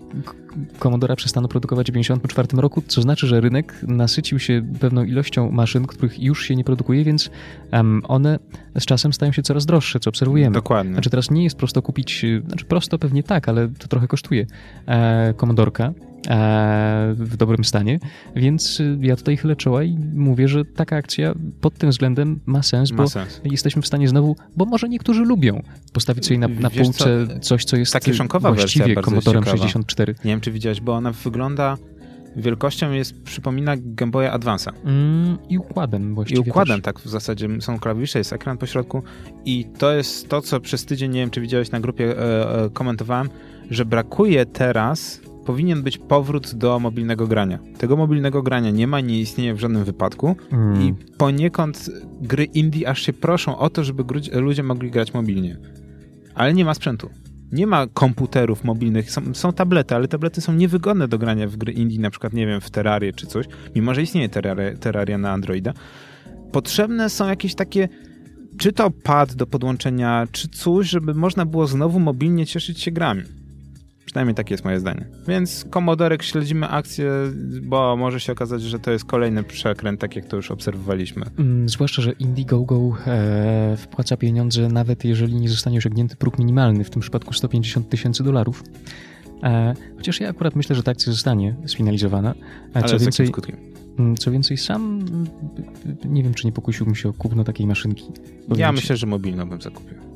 Commodora przestano produkować w 1994 roku, co znaczy, że rynek nasycił się pewną ilością maszyn, których już się nie produkuje, więc em, one z czasem stają się coraz droższe, co obserwujemy. Dokładnie. Znaczy teraz nie jest prosto kupić, y, znaczy prosto pewnie tak, ale to trochę kosztuje e, Commodorka e, w dobrym stanie, więc y, ja tutaj chylę czoła i mówię, że taka akcja pod tym względem ma sens, Ma bo sens. jesteśmy w stanie znowu, bo może niektórzy lubią postawić sobie na, na półce co, coś, co jest ta kieszonkowa wersja właściwie jest Commodorem ciekawa. 64. Nie wiem, czy widziałeś, bo ona wygląda wielkością jest, przypomina Game Boya Advance'a. Mm, I układem I właściwie układem też. tak w zasadzie są klawisze, jest ekran po środku i to jest to, co przez tydzień, nie wiem czy widziałeś na grupie, e, e, komentowałem, że brakuje teraz, powinien być powrót do mobilnego grania. Tego mobilnego grania nie ma, nie istnieje w żadnym wypadku Mm. i poniekąd gry indie aż się proszą o to, żeby ludzie mogli grać mobilnie. Ale nie ma sprzętu. Nie ma komputerów mobilnych, są, są, tablety, ale tablety są niewygodne do grania w gry indie, na przykład, nie wiem, w Terrarię czy coś, mimo że istnieje Terraria, Terraria na Androida. Potrzebne są jakieś takie czy to pad do podłączenia, czy coś, żeby można było znowu mobilnie cieszyć się grami. Przynajmniej takie jest moje zdanie. Więc Komodorek śledzimy akcję, bo może się okazać, że to jest kolejny przekręt, tak jak to już obserwowaliśmy. Mm, zwłaszcza, że Indiegogo e, wpłaca pieniądze nawet jeżeli nie zostanie osiągnięty próg minimalny, w tym przypadku 150 tysięcy dolarów. E, chociaż ja akurat myślę, że ta akcja zostanie sfinalizowana. E, Ale co więcej, skutkiem? Mm, co więcej, sam mm, nie wiem, czy nie pokusiłbym się o kupno takiej maszynki. Ja myślę, że mobilną bym zakupił.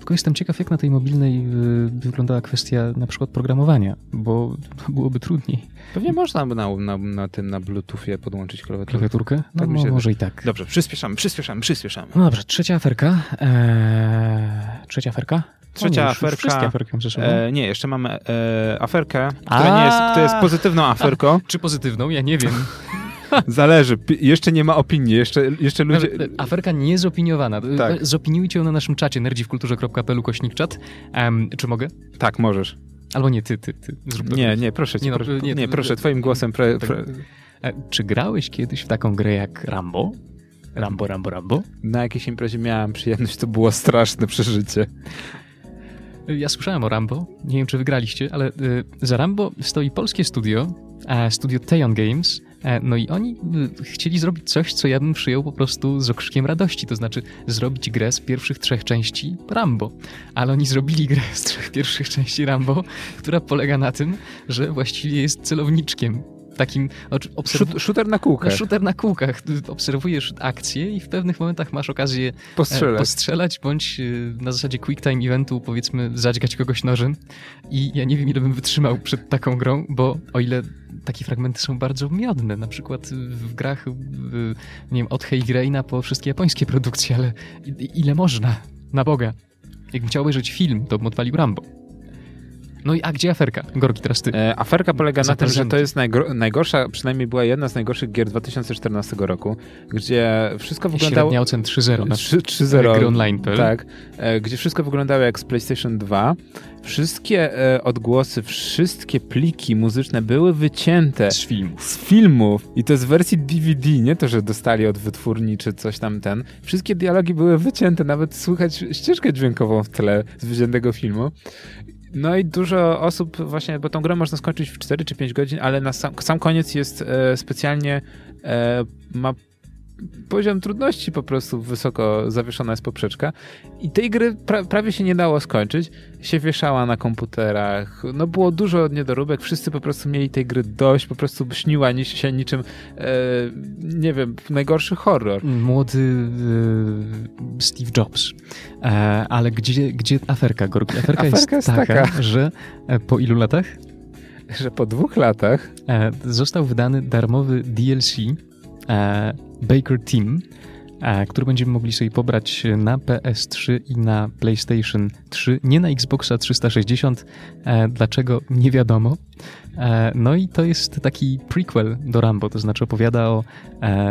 Tylko jestem ciekaw, jak na tej mobilnej y, wyglądała kwestia na przykład programowania, bo byłoby trudniej. Pewnie można by na, na, na tym, na Bluetoothie podłączyć klawiaturkę. Klawiaturkę? No, tak no, może i tak. Dobrze, przyspieszamy, przyspieszamy, przyspieszamy. No dobrze, trzecia aferka. Eee, trzecia aferka? Trzecia nie, aferka. Aferki. E, nie, jeszcze mamy e, aferkę, która, nie jest, która jest pozytywną aferką. Czy pozytywną? Ja nie wiem. Zależy. Jeszcze nie ma opinii. Jeszcze, jeszcze ludzie... Aferka niezopiniowana. Tak. Zopiniujcie ją na naszym czacie nerdziwkulturze.pl kośnik czat. Um, czy mogę? Tak, możesz. Albo nie, ty, ty, ty. Zrób nie, nie, proszę cię. Nie, no, proszę, nie, nie, proszę, twoim głosem. Pre, pre... E, czy grałeś kiedyś w taką grę jak Rambo? Rambo, Rambo, Rambo? Na jakiejś imprezie miałem przyjemność, to było straszne przeżycie. Ja słyszałem o Rambo, nie wiem czy wygraliście, ale y, za Rambo stoi polskie studio, studio Teon Games, E, no i oni chcieli zrobić coś, co ja bym przyjął po prostu z okrzykiem radości, to znaczy zrobić grę z pierwszych trzech części Rambo. Ale oni zrobili grę z trzech pierwszych części Rambo, która polega na tym, że właściwie jest celowniczkiem takim... Obserw... Shooter na kółkach. Shooter na kółkach. Obserwujesz akcję i w pewnych momentach masz okazję e, postrzelać, postrzelać bądź e, na zasadzie quick time eventu powiedzmy zadźgać kogoś nożem. I ja nie wiem, ile bym wytrzymał przed taką grą, bo o ile takie fragmenty są bardzo miodne, na przykład w grach nie wiem, od Heavy Raina po wszystkie japońskie produkcje, ale ile można? Na Boga. Jakbym chciał obejrzeć film, to bym odpalił Rambo. No i a gdzie aferka? Gorki, teraz ty. E, aferka polega na tym, że to jest najgorsza, przynajmniej była jedna z najgorszych gier 2014 roku, gdzie wszystko wyglądało... Średnia ocen 3.0 na 3.0. Gry online. Tak, e, gdzie wszystko wyglądało jak z PlayStation 2. Wszystkie e, odgłosy, wszystkie pliki muzyczne były wycięte z filmów. Z filmów. I to z wersji DVD, nie to, że dostali od wytwórni czy coś tam ten. Wszystkie dialogi były wycięte, nawet słychać ścieżkę dźwiękową w tle z wyciętego filmu. No i dużo osób właśnie, bo tą grę można skończyć w 4 czy 5 godzin, ale na sam, sam koniec jest e, specjalnie e, ma poziom trudności po prostu wysoko zawieszona jest poprzeczka i tej gry pra prawie się nie dało skończyć. Się wieszała na komputerach, no było dużo niedoróbek, wszyscy po prostu mieli tej gry dość, po prostu śniła się niczym, e, nie wiem, najgorszy horror. Młody e, Steve Jobs. E, ale gdzie, gdzie aferka, Gorki? Aferka, aferka jest, jest taka, taka, że e, po ilu latach? Że po dwóch latach e, został wydany darmowy DLC e, Baker Team, e, który będziemy mogli sobie pobrać na PS3 i na PlayStation 3, nie na Xboxa 360. E, dlaczego? Nie wiadomo. E, no i to jest taki prequel do Rambo, to znaczy opowiada o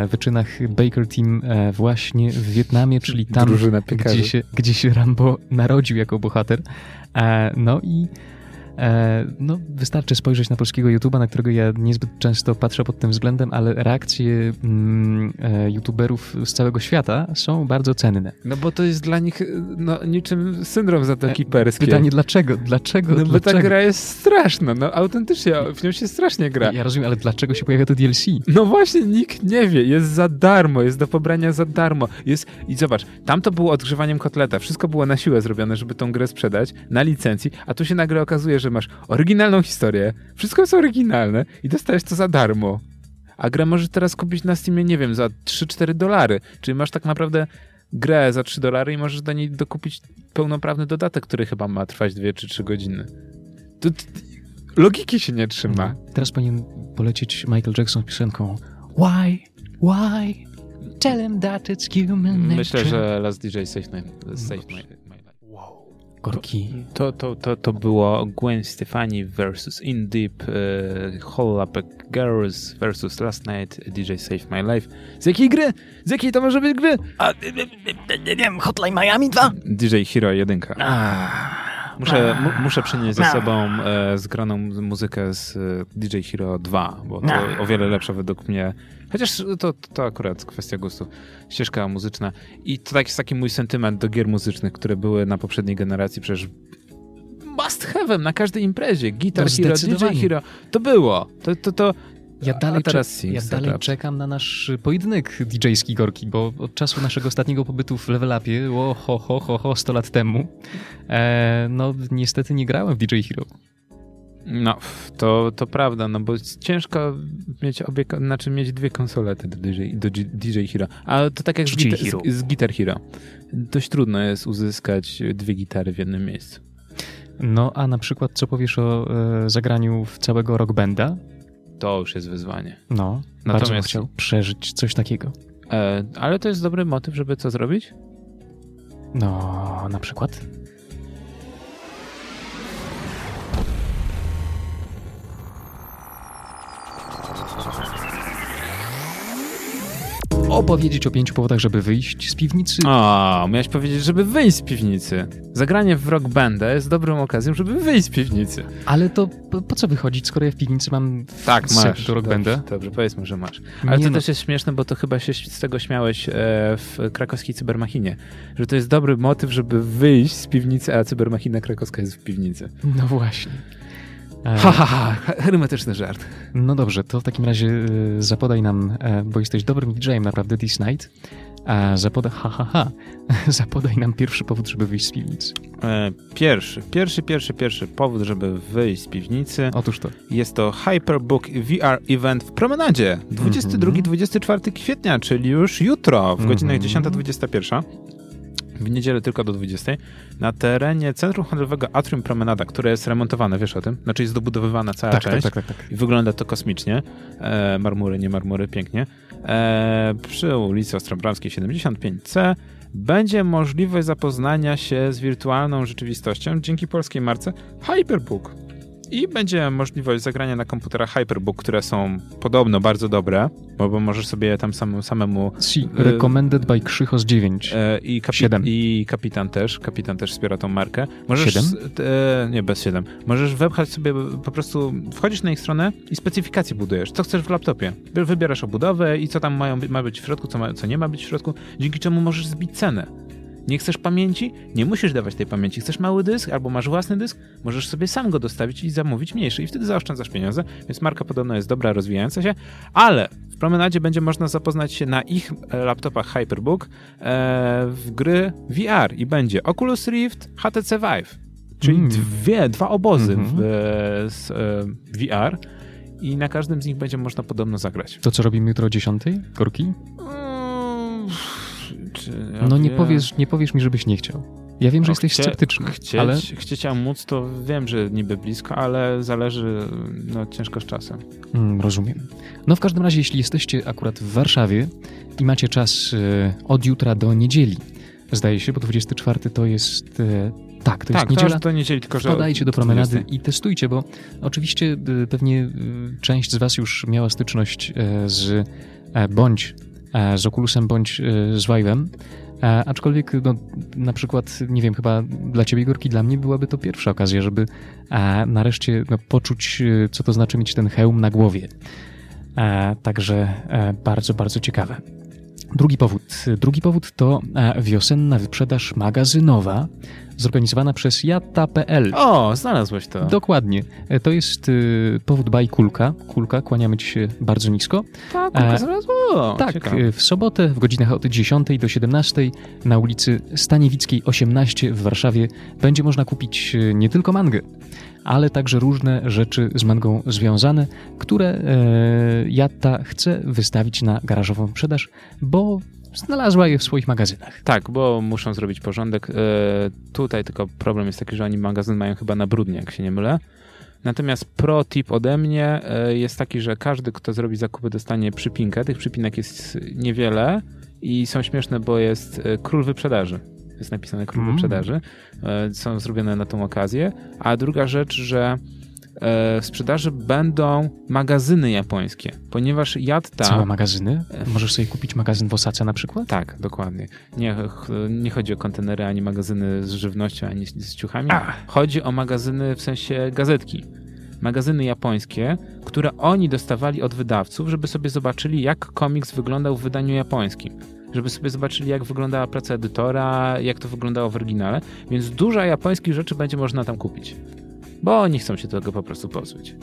wyczynach Baker Team właśnie w Wietnamie, czyli tam, gdzie się, gdzie się Rambo narodził jako bohater. No i no, wystarczy spojrzeć na polskiego YouTube'a, na którego ja niezbyt często patrzę pod tym względem, ale reakcje mm, e, YouTuberów z całego świata są bardzo cenne. No bo to jest dla nich no, niczym syndrom Zatoki Perskiej. Pytanie dlaczego? Dlaczego? No bo dlaczego? ta gra jest straszna, no autentycznie, w nią się strasznie gra. Ja rozumiem, ale dlaczego się pojawia to DLC? No właśnie, nikt nie wie, jest za darmo, jest do pobrania za darmo. Jest, I zobacz, tam to było odgrzewaniem kotleta, wszystko było na siłę zrobione, żeby tą grę sprzedać, na licencji, a tu się nagle okazuje, że masz oryginalną historię, wszystko jest oryginalne i dostajesz to za darmo. A grę możesz teraz kupić na Steamie, nie wiem, za 3-4 dolary. Czyli masz tak naprawdę grę za 3 dolary i możesz do niej dokupić pełnoprawny dodatek, który chyba ma trwać 2 czy 3 godziny. To, to, logiki się nie trzyma. No, teraz powinien polecieć Michael Jackson z piosenką Why? Why? Tell him that it's human nature. Myślę, że Last DJ Save My, save my Korki. To, to, to, to było Gwen Stefani versus In Deep, uh, Hall Up Girls versus Last Night, DJ Save My Life. Z jakiej gry? Z jakiej to może być gry? A, nie wiem, Hotline Miami 2? DJ Hero 1. Ah. Muszę, mu, muszę przynieść ze sobą e, zgraną muzykę z e, DJ Hero 2, bo to o wiele lepsza według mnie. Chociaż to, to akurat kwestia gustu. Ścieżka muzyczna. I to tak jest taki mój sentyment do gier muzycznych, które były na poprzedniej generacji. Przecież must have'em na każdej imprezie. Guitar No, Hero, DJ. Hero. To było. To, to, to, Ja A dalej, teraz ja dalej czekam na nasz pojedynek DJ-ski Gorki, bo od czasu naszego ostatniego pobytu w Level Upie, o, ho, ho, ho, ho, 100 lat temu, e, no niestety nie grałem w DJ Hero. No, to, to prawda, no bo ciężko mieć obie, znaczy mieć dwie konsolety do DJ, do DJ Hero. Ale to tak jak z, gita- Hero. z, z Guitar Hero. Dość trudno jest uzyskać dwie gitary w jednym miejscu. No a na przykład co powiesz o e, zagraniu w całego Rock Banda? To już jest wyzwanie. No, bardzo Natomiast- chciał przeżyć coś takiego. E, ale to jest dobry motyw, żeby co zrobić? No, na przykład? Opowiedzieć o pięciu powodach, żeby wyjść z piwnicy. O, miałeś powiedzieć, żeby wyjść z piwnicy. Zagranie w rock bandę jest dobrą okazją, żeby wyjść z piwnicy. Ale to po, po co wychodzić, skoro ja w piwnicy mam Tak, masz. do rock dobrze, banda? dobrze, powiedzmy, że masz. Ale Nie to no. też jest śmieszne, bo to chyba się z tego śmiałeś e, w krakowskiej cybermachinie. Że to jest dobry motyw, żeby wyjść z piwnicy, a cybermachina krakowska jest w piwnicy. No właśnie. E, Ha, ha, ha, hermetyczny żart. No dobrze, to w takim razie e, zapodaj nam, e, bo jesteś dobrym DJ-em naprawdę this night, a zapodaj, ha, ha, ha, zapodaj nam pierwszy powód, żeby wyjść z piwnicy. E, pierwszy, pierwszy, pierwszy, pierwszy powód, żeby wyjść z piwnicy Otóż to. jest to Hyperbook VR Event w Promenadzie. 22-24 kwietnia, czyli już jutro w godzinach Mhm. 10-21. W niedzielę tylko do 20. Na terenie Centrum Handlowego Atrium Promenada, które jest remontowane, wiesz o tym? Znaczy jest dobudowywana cała Tak, tak, część. tak, tak, tak. I wygląda to kosmicznie. E, marmury, nie marmury, pięknie. E, przy ulicy Ostrobramskiej 75C będzie możliwość zapoznania się z wirtualną rzeczywistością dzięki polskiej marce Hyperbook. I będzie możliwość zagrania na komputerach Hyperbook, które są podobno bardzo dobre, bo, możesz sobie tam sam, samemu Si, recommended by Krzychos 9. E, I, kapi- Siedem. I kapitan też. Kapitan też wspiera tą markę. Możesz, Siedem? s- E, nie, bez 7. Możesz wepchać sobie po prostu, wchodzisz na ich stronę i specyfikacje budujesz. Co chcesz w laptopie. Wy- Wybierasz obudowę i co tam mają, ma być w środku, co, ma, co nie ma być w środku, dzięki czemu możesz zbić cenę. Nie chcesz pamięci? Nie musisz dawać tej pamięci. Chcesz mały dysk albo masz własny dysk? Możesz sobie sam go dostawić i zamówić mniejszy i wtedy zaoszczędzasz pieniądze, więc marka podobno jest dobra, rozwijająca się, ale w promenadzie będzie można zapoznać się na ich laptopach Hyperbook e, w gry VR i będzie Oculus Rift, HTC Vive, czyli Mm. dwie, dwa obozy Mhm. w, e, z e, VR i na każdym z nich będzie można podobno zagrać. To co robimy jutro o 10? Gorki? Czy ja No nie powiesz, nie powiesz mi, żebyś nie chciał. Ja wiem, że No, jesteś chcie- sceptyczny, Chcieć, ale chcieć a móc, to wiem, że niby blisko, ale zależy, no ciężko z czasem. mm, rozumiem. No w każdym razie, jeśli jesteście akurat w Warszawie i macie czas e, od jutra do niedzieli, zdaje się, bo 24 to jest... E, tak, to tak, jest niedziela. to, niedzieli, tylko że... Wpadajcie do 20. promenady i testujcie, bo oczywiście y, pewnie y, część z Was już miała styczność e, z e, bądź e, z Oculusem, bądź e, z Vive'em. E, Aczkolwiek, no, na przykład, nie wiem, chyba dla Ciebie, Gorki, dla mnie byłaby to pierwsza okazja, żeby e, nareszcie no, poczuć, e, co to znaczy mieć ten hełm na głowie. E, Także e, bardzo, bardzo ciekawe. Drugi powód. Drugi powód to e, wiosenna wyprzedaż magazynowa zorganizowana przez Jata.pl. O, znalazłeś to. Dokładnie. E, To jest y, powód by Kulka. Kulka, kłaniamy Ci się bardzo nisko. Tak, kulka E, znalazło. tak, ciekawe. y, w sobotę w godzinach od 10 do 17 na ulicy Staniewickiej 18 w Warszawie będzie można kupić y, nie tylko mangę, ale także różne rzeczy z mangą związane, które e, Jatta chce wystawić na garażową sprzedaż, bo znalazła je w swoich magazynach. Tak, bo muszą zrobić porządek. E, tutaj tylko problem jest taki, że oni magazyn mają chyba na brudnie, jak się nie mylę. Natomiast pro tip ode mnie e, jest taki, że każdy, kto zrobi zakupy, dostanie przypinkę. Tych przypinek jest niewiele i są śmieszne, bo jest król wyprzedaży. Jest napisane król Mm. wyprzedaży. E, Są zrobione na tą okazję. A druga rzecz, że w sprzedaży będą magazyny japońskie, ponieważ Jatta... Całe magazyny? Możesz sobie kupić magazyn w Osace na przykład? Tak, dokładnie. Nie, nie chodzi o kontenery, ani magazyny z żywnością, ani z, z ciuchami. A. Chodzi o magazyny w sensie gazetki magazyny japońskie, które oni dostawali od wydawców, żeby sobie zobaczyli, jak komiks wyglądał w wydaniu japońskim. Żeby sobie zobaczyli, jak wyglądała praca edytora, jak to wyglądało w oryginale. Więc dużo japońskich rzeczy będzie można tam kupić. Bo oni chcą się tego po prostu pozbyć.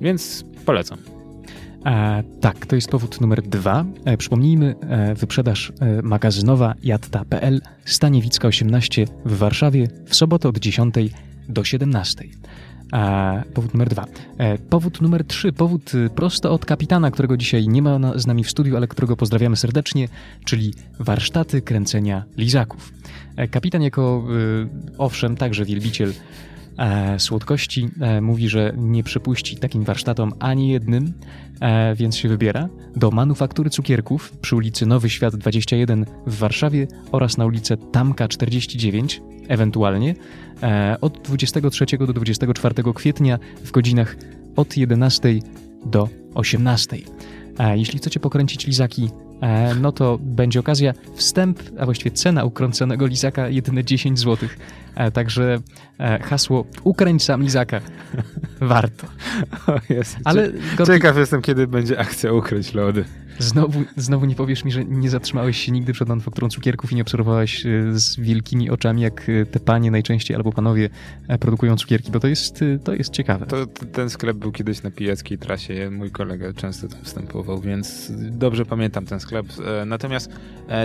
Więc polecam. E, tak, to jest powód numer dwa. E, przypomnijmy, e, wyprzedaż e, magazynowa jatta.pl Staniewicka 18 w Warszawie w sobotę od 10 do 17. E, powód numer dwa. E, powód numer trzy, powód y, prosto od kapitana, którego dzisiaj nie ma z nami w studiu, ale którego pozdrawiamy serdecznie, czyli warsztaty kręcenia lizaków. E, kapitan jako, y, owszem, także wielbiciel słodkości, e, mówi, że nie przypuści takim warsztatom ani jednym, e, więc się wybiera do manufaktury cukierków przy ulicy Nowy Świat 21 w Warszawie oraz na ulicę Tamka 49 ewentualnie e, od 23 do 24 kwietnia w godzinach od 11 do 18. A jeśli chcecie pokręcić lizaki, e, no to będzie okazja. Wstęp, a właściwie cena ukręconego lizaka jedyne 10 zł. E, także hasło ukręć sam lizaka. Warto. O. Ale Ciekaw jestem, kiedy będzie akcja ukryć lody. Znowu, znowu nie powiesz mi, że nie zatrzymałeś się nigdy przed manufakturą cukierków i nie obserwowałeś e, z wielkimi oczami, jak e, te panie najczęściej albo panowie e, produkują cukierki, bo to jest, to jest ciekawe. To, ten sklep był kiedyś na pijackiej trasie, mój kolega często tam występował, więc dobrze pamiętam ten sklep. Natomiast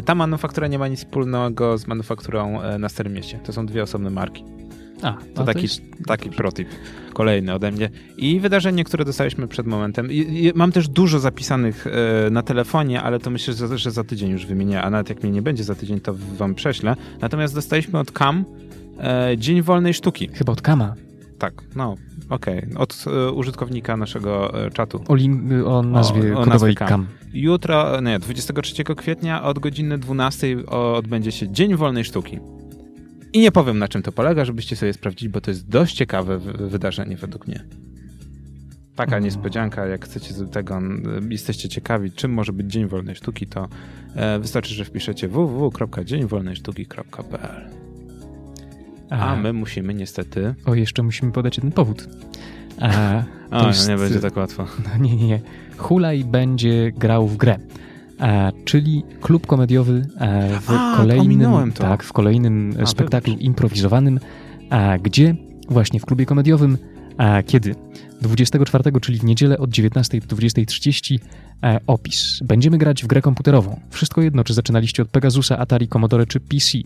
ta manufaktura nie ma nic wspólnego z manufakturą na Starym Mieście. To są dwie osobne marki. A, to, taki, jest... taki protip kolejny ode mnie. I wydarzenie, które dostaliśmy przed momentem. I, i mam też dużo zapisanych e, na telefonie, ale to myślę, że, że, za tydzień już wymienię, a nawet jak mnie nie będzie za tydzień, to wam prześlę. Natomiast dostaliśmy od Kam e, Dzień Wolnej Sztuki. Chyba od Kama. Tak, no, okej. Okay. Od e, użytkownika naszego czatu. O, o nazwie o, o nazwie Kam. Kam. Jutro, nie, 23 kwietnia od godziny 12 odbędzie się Dzień Wolnej Sztuki. I nie powiem na czym to polega, żebyście sobie sprawdzili, bo to jest dość ciekawe wydarzenie według mnie. Taka mm. niespodzianka, jak chcecie tego, jesteście ciekawi, czym może być Dzień Wolnej Sztuki, to e, wystarczy, że wpiszecie www.dzieńwolnejsztuki.pl A my musimy niestety... O, jeszcze musimy podać jeden powód. A, o, jest... nie będzie tak łatwo. No, nie, nie, nie. Hulaj będzie grał w grę. E, czyli klub komediowy e, w A, kolejnym, tak, w kolejnym A, spektaklu dobrze. improwizowanym, e, gdzie właśnie w klubie komediowym, kiedy 24, czyli w niedzielę od 19 do 20.30 opis. Będziemy grać w grę komputerową. Wszystko jedno, czy zaczynaliście od Pegasusa, Atari, Commodore czy PC.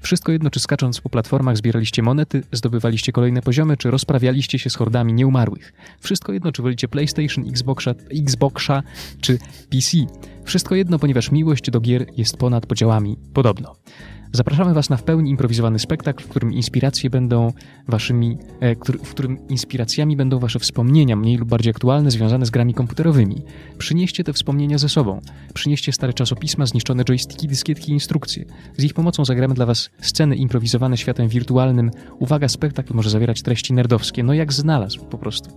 Wszystko jedno, czy skacząc po platformach zbieraliście monety, zdobywaliście kolejne poziomy, czy rozprawialiście się z hordami nieumarłych. Wszystko jedno, czy wolicie PlayStation, Xboxa, Xboxa czy PC. Wszystko jedno, ponieważ miłość do gier jest ponad podziałami, podobno. Zapraszamy Was na w pełni improwizowany spektakl, w którym inspiracje będą waszymi, e, w którym inspiracjami będą Wasze wspomnienia, mniej lub bardziej aktualne, związane z grami komputerowymi. Przynieście te wspomnienia ze sobą. Przynieście stare czasopisma, zniszczone joysticki, dyskietki i instrukcje. Z ich pomocą zagramy dla Was sceny improwizowane światem wirtualnym. Uwaga, spektakl może zawierać treści nerdowskie. No jak znalazł po prostu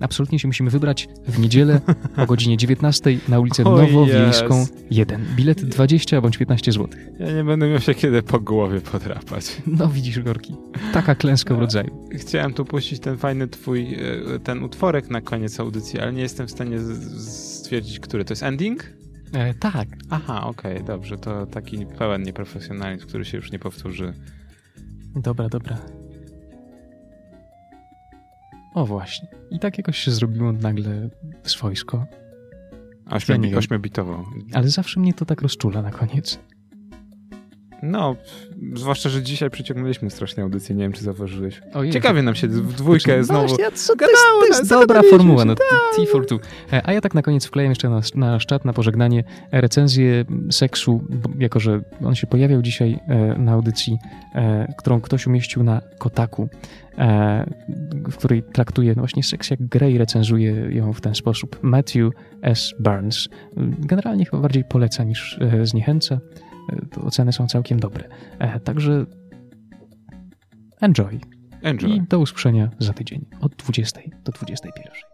absolutnie się musimy wybrać w niedzielę o godzinie 19 na ulicę Nowowiejską yes. 1. Bilet 20 bądź 15 zł. Ja nie będę miał się kiedy po głowie podrapać. No widzisz, Gorki. Taka klęska w rodzaju. Chciałem tu puścić ten fajny twój, e, ten utworek na koniec audycji, ale nie jestem w stanie stwierdzić, który. To jest ending? E, tak. Aha, okej, okay, dobrze. To taki pełen nieprofesjonalizm, który się już nie powtórzy. Dobra, dobra. O właśnie. I tak jakoś się zrobiło nagle swojsko. Ośmiobitowo. Ale zawsze mnie to tak rozczula na koniec. No, zwłaszcza, że dzisiaj przyciągnęliśmy strasznie audycję, nie wiem, czy zauważyłeś. Ojej, Ciekawie nam się w dwójkę no znowu właśnie, co, to jest, to jest dobra formuła, no, T for two. E, a ja tak na koniec wklejam jeszcze na nasz czat, na pożegnanie recenzję seksu, jako że on się pojawiał dzisiaj e, na audycji, e, którą ktoś umieścił na Kotaku, w której traktuje no właśnie seks jak grę i recenzuje ją w ten sposób. Matthew S. Burns. Generalnie chyba bardziej poleca niż zniechęca to oceny są całkiem dobre. E, także enjoy. Enjoy. I do usłyszenia za tydzień od 20 do 21.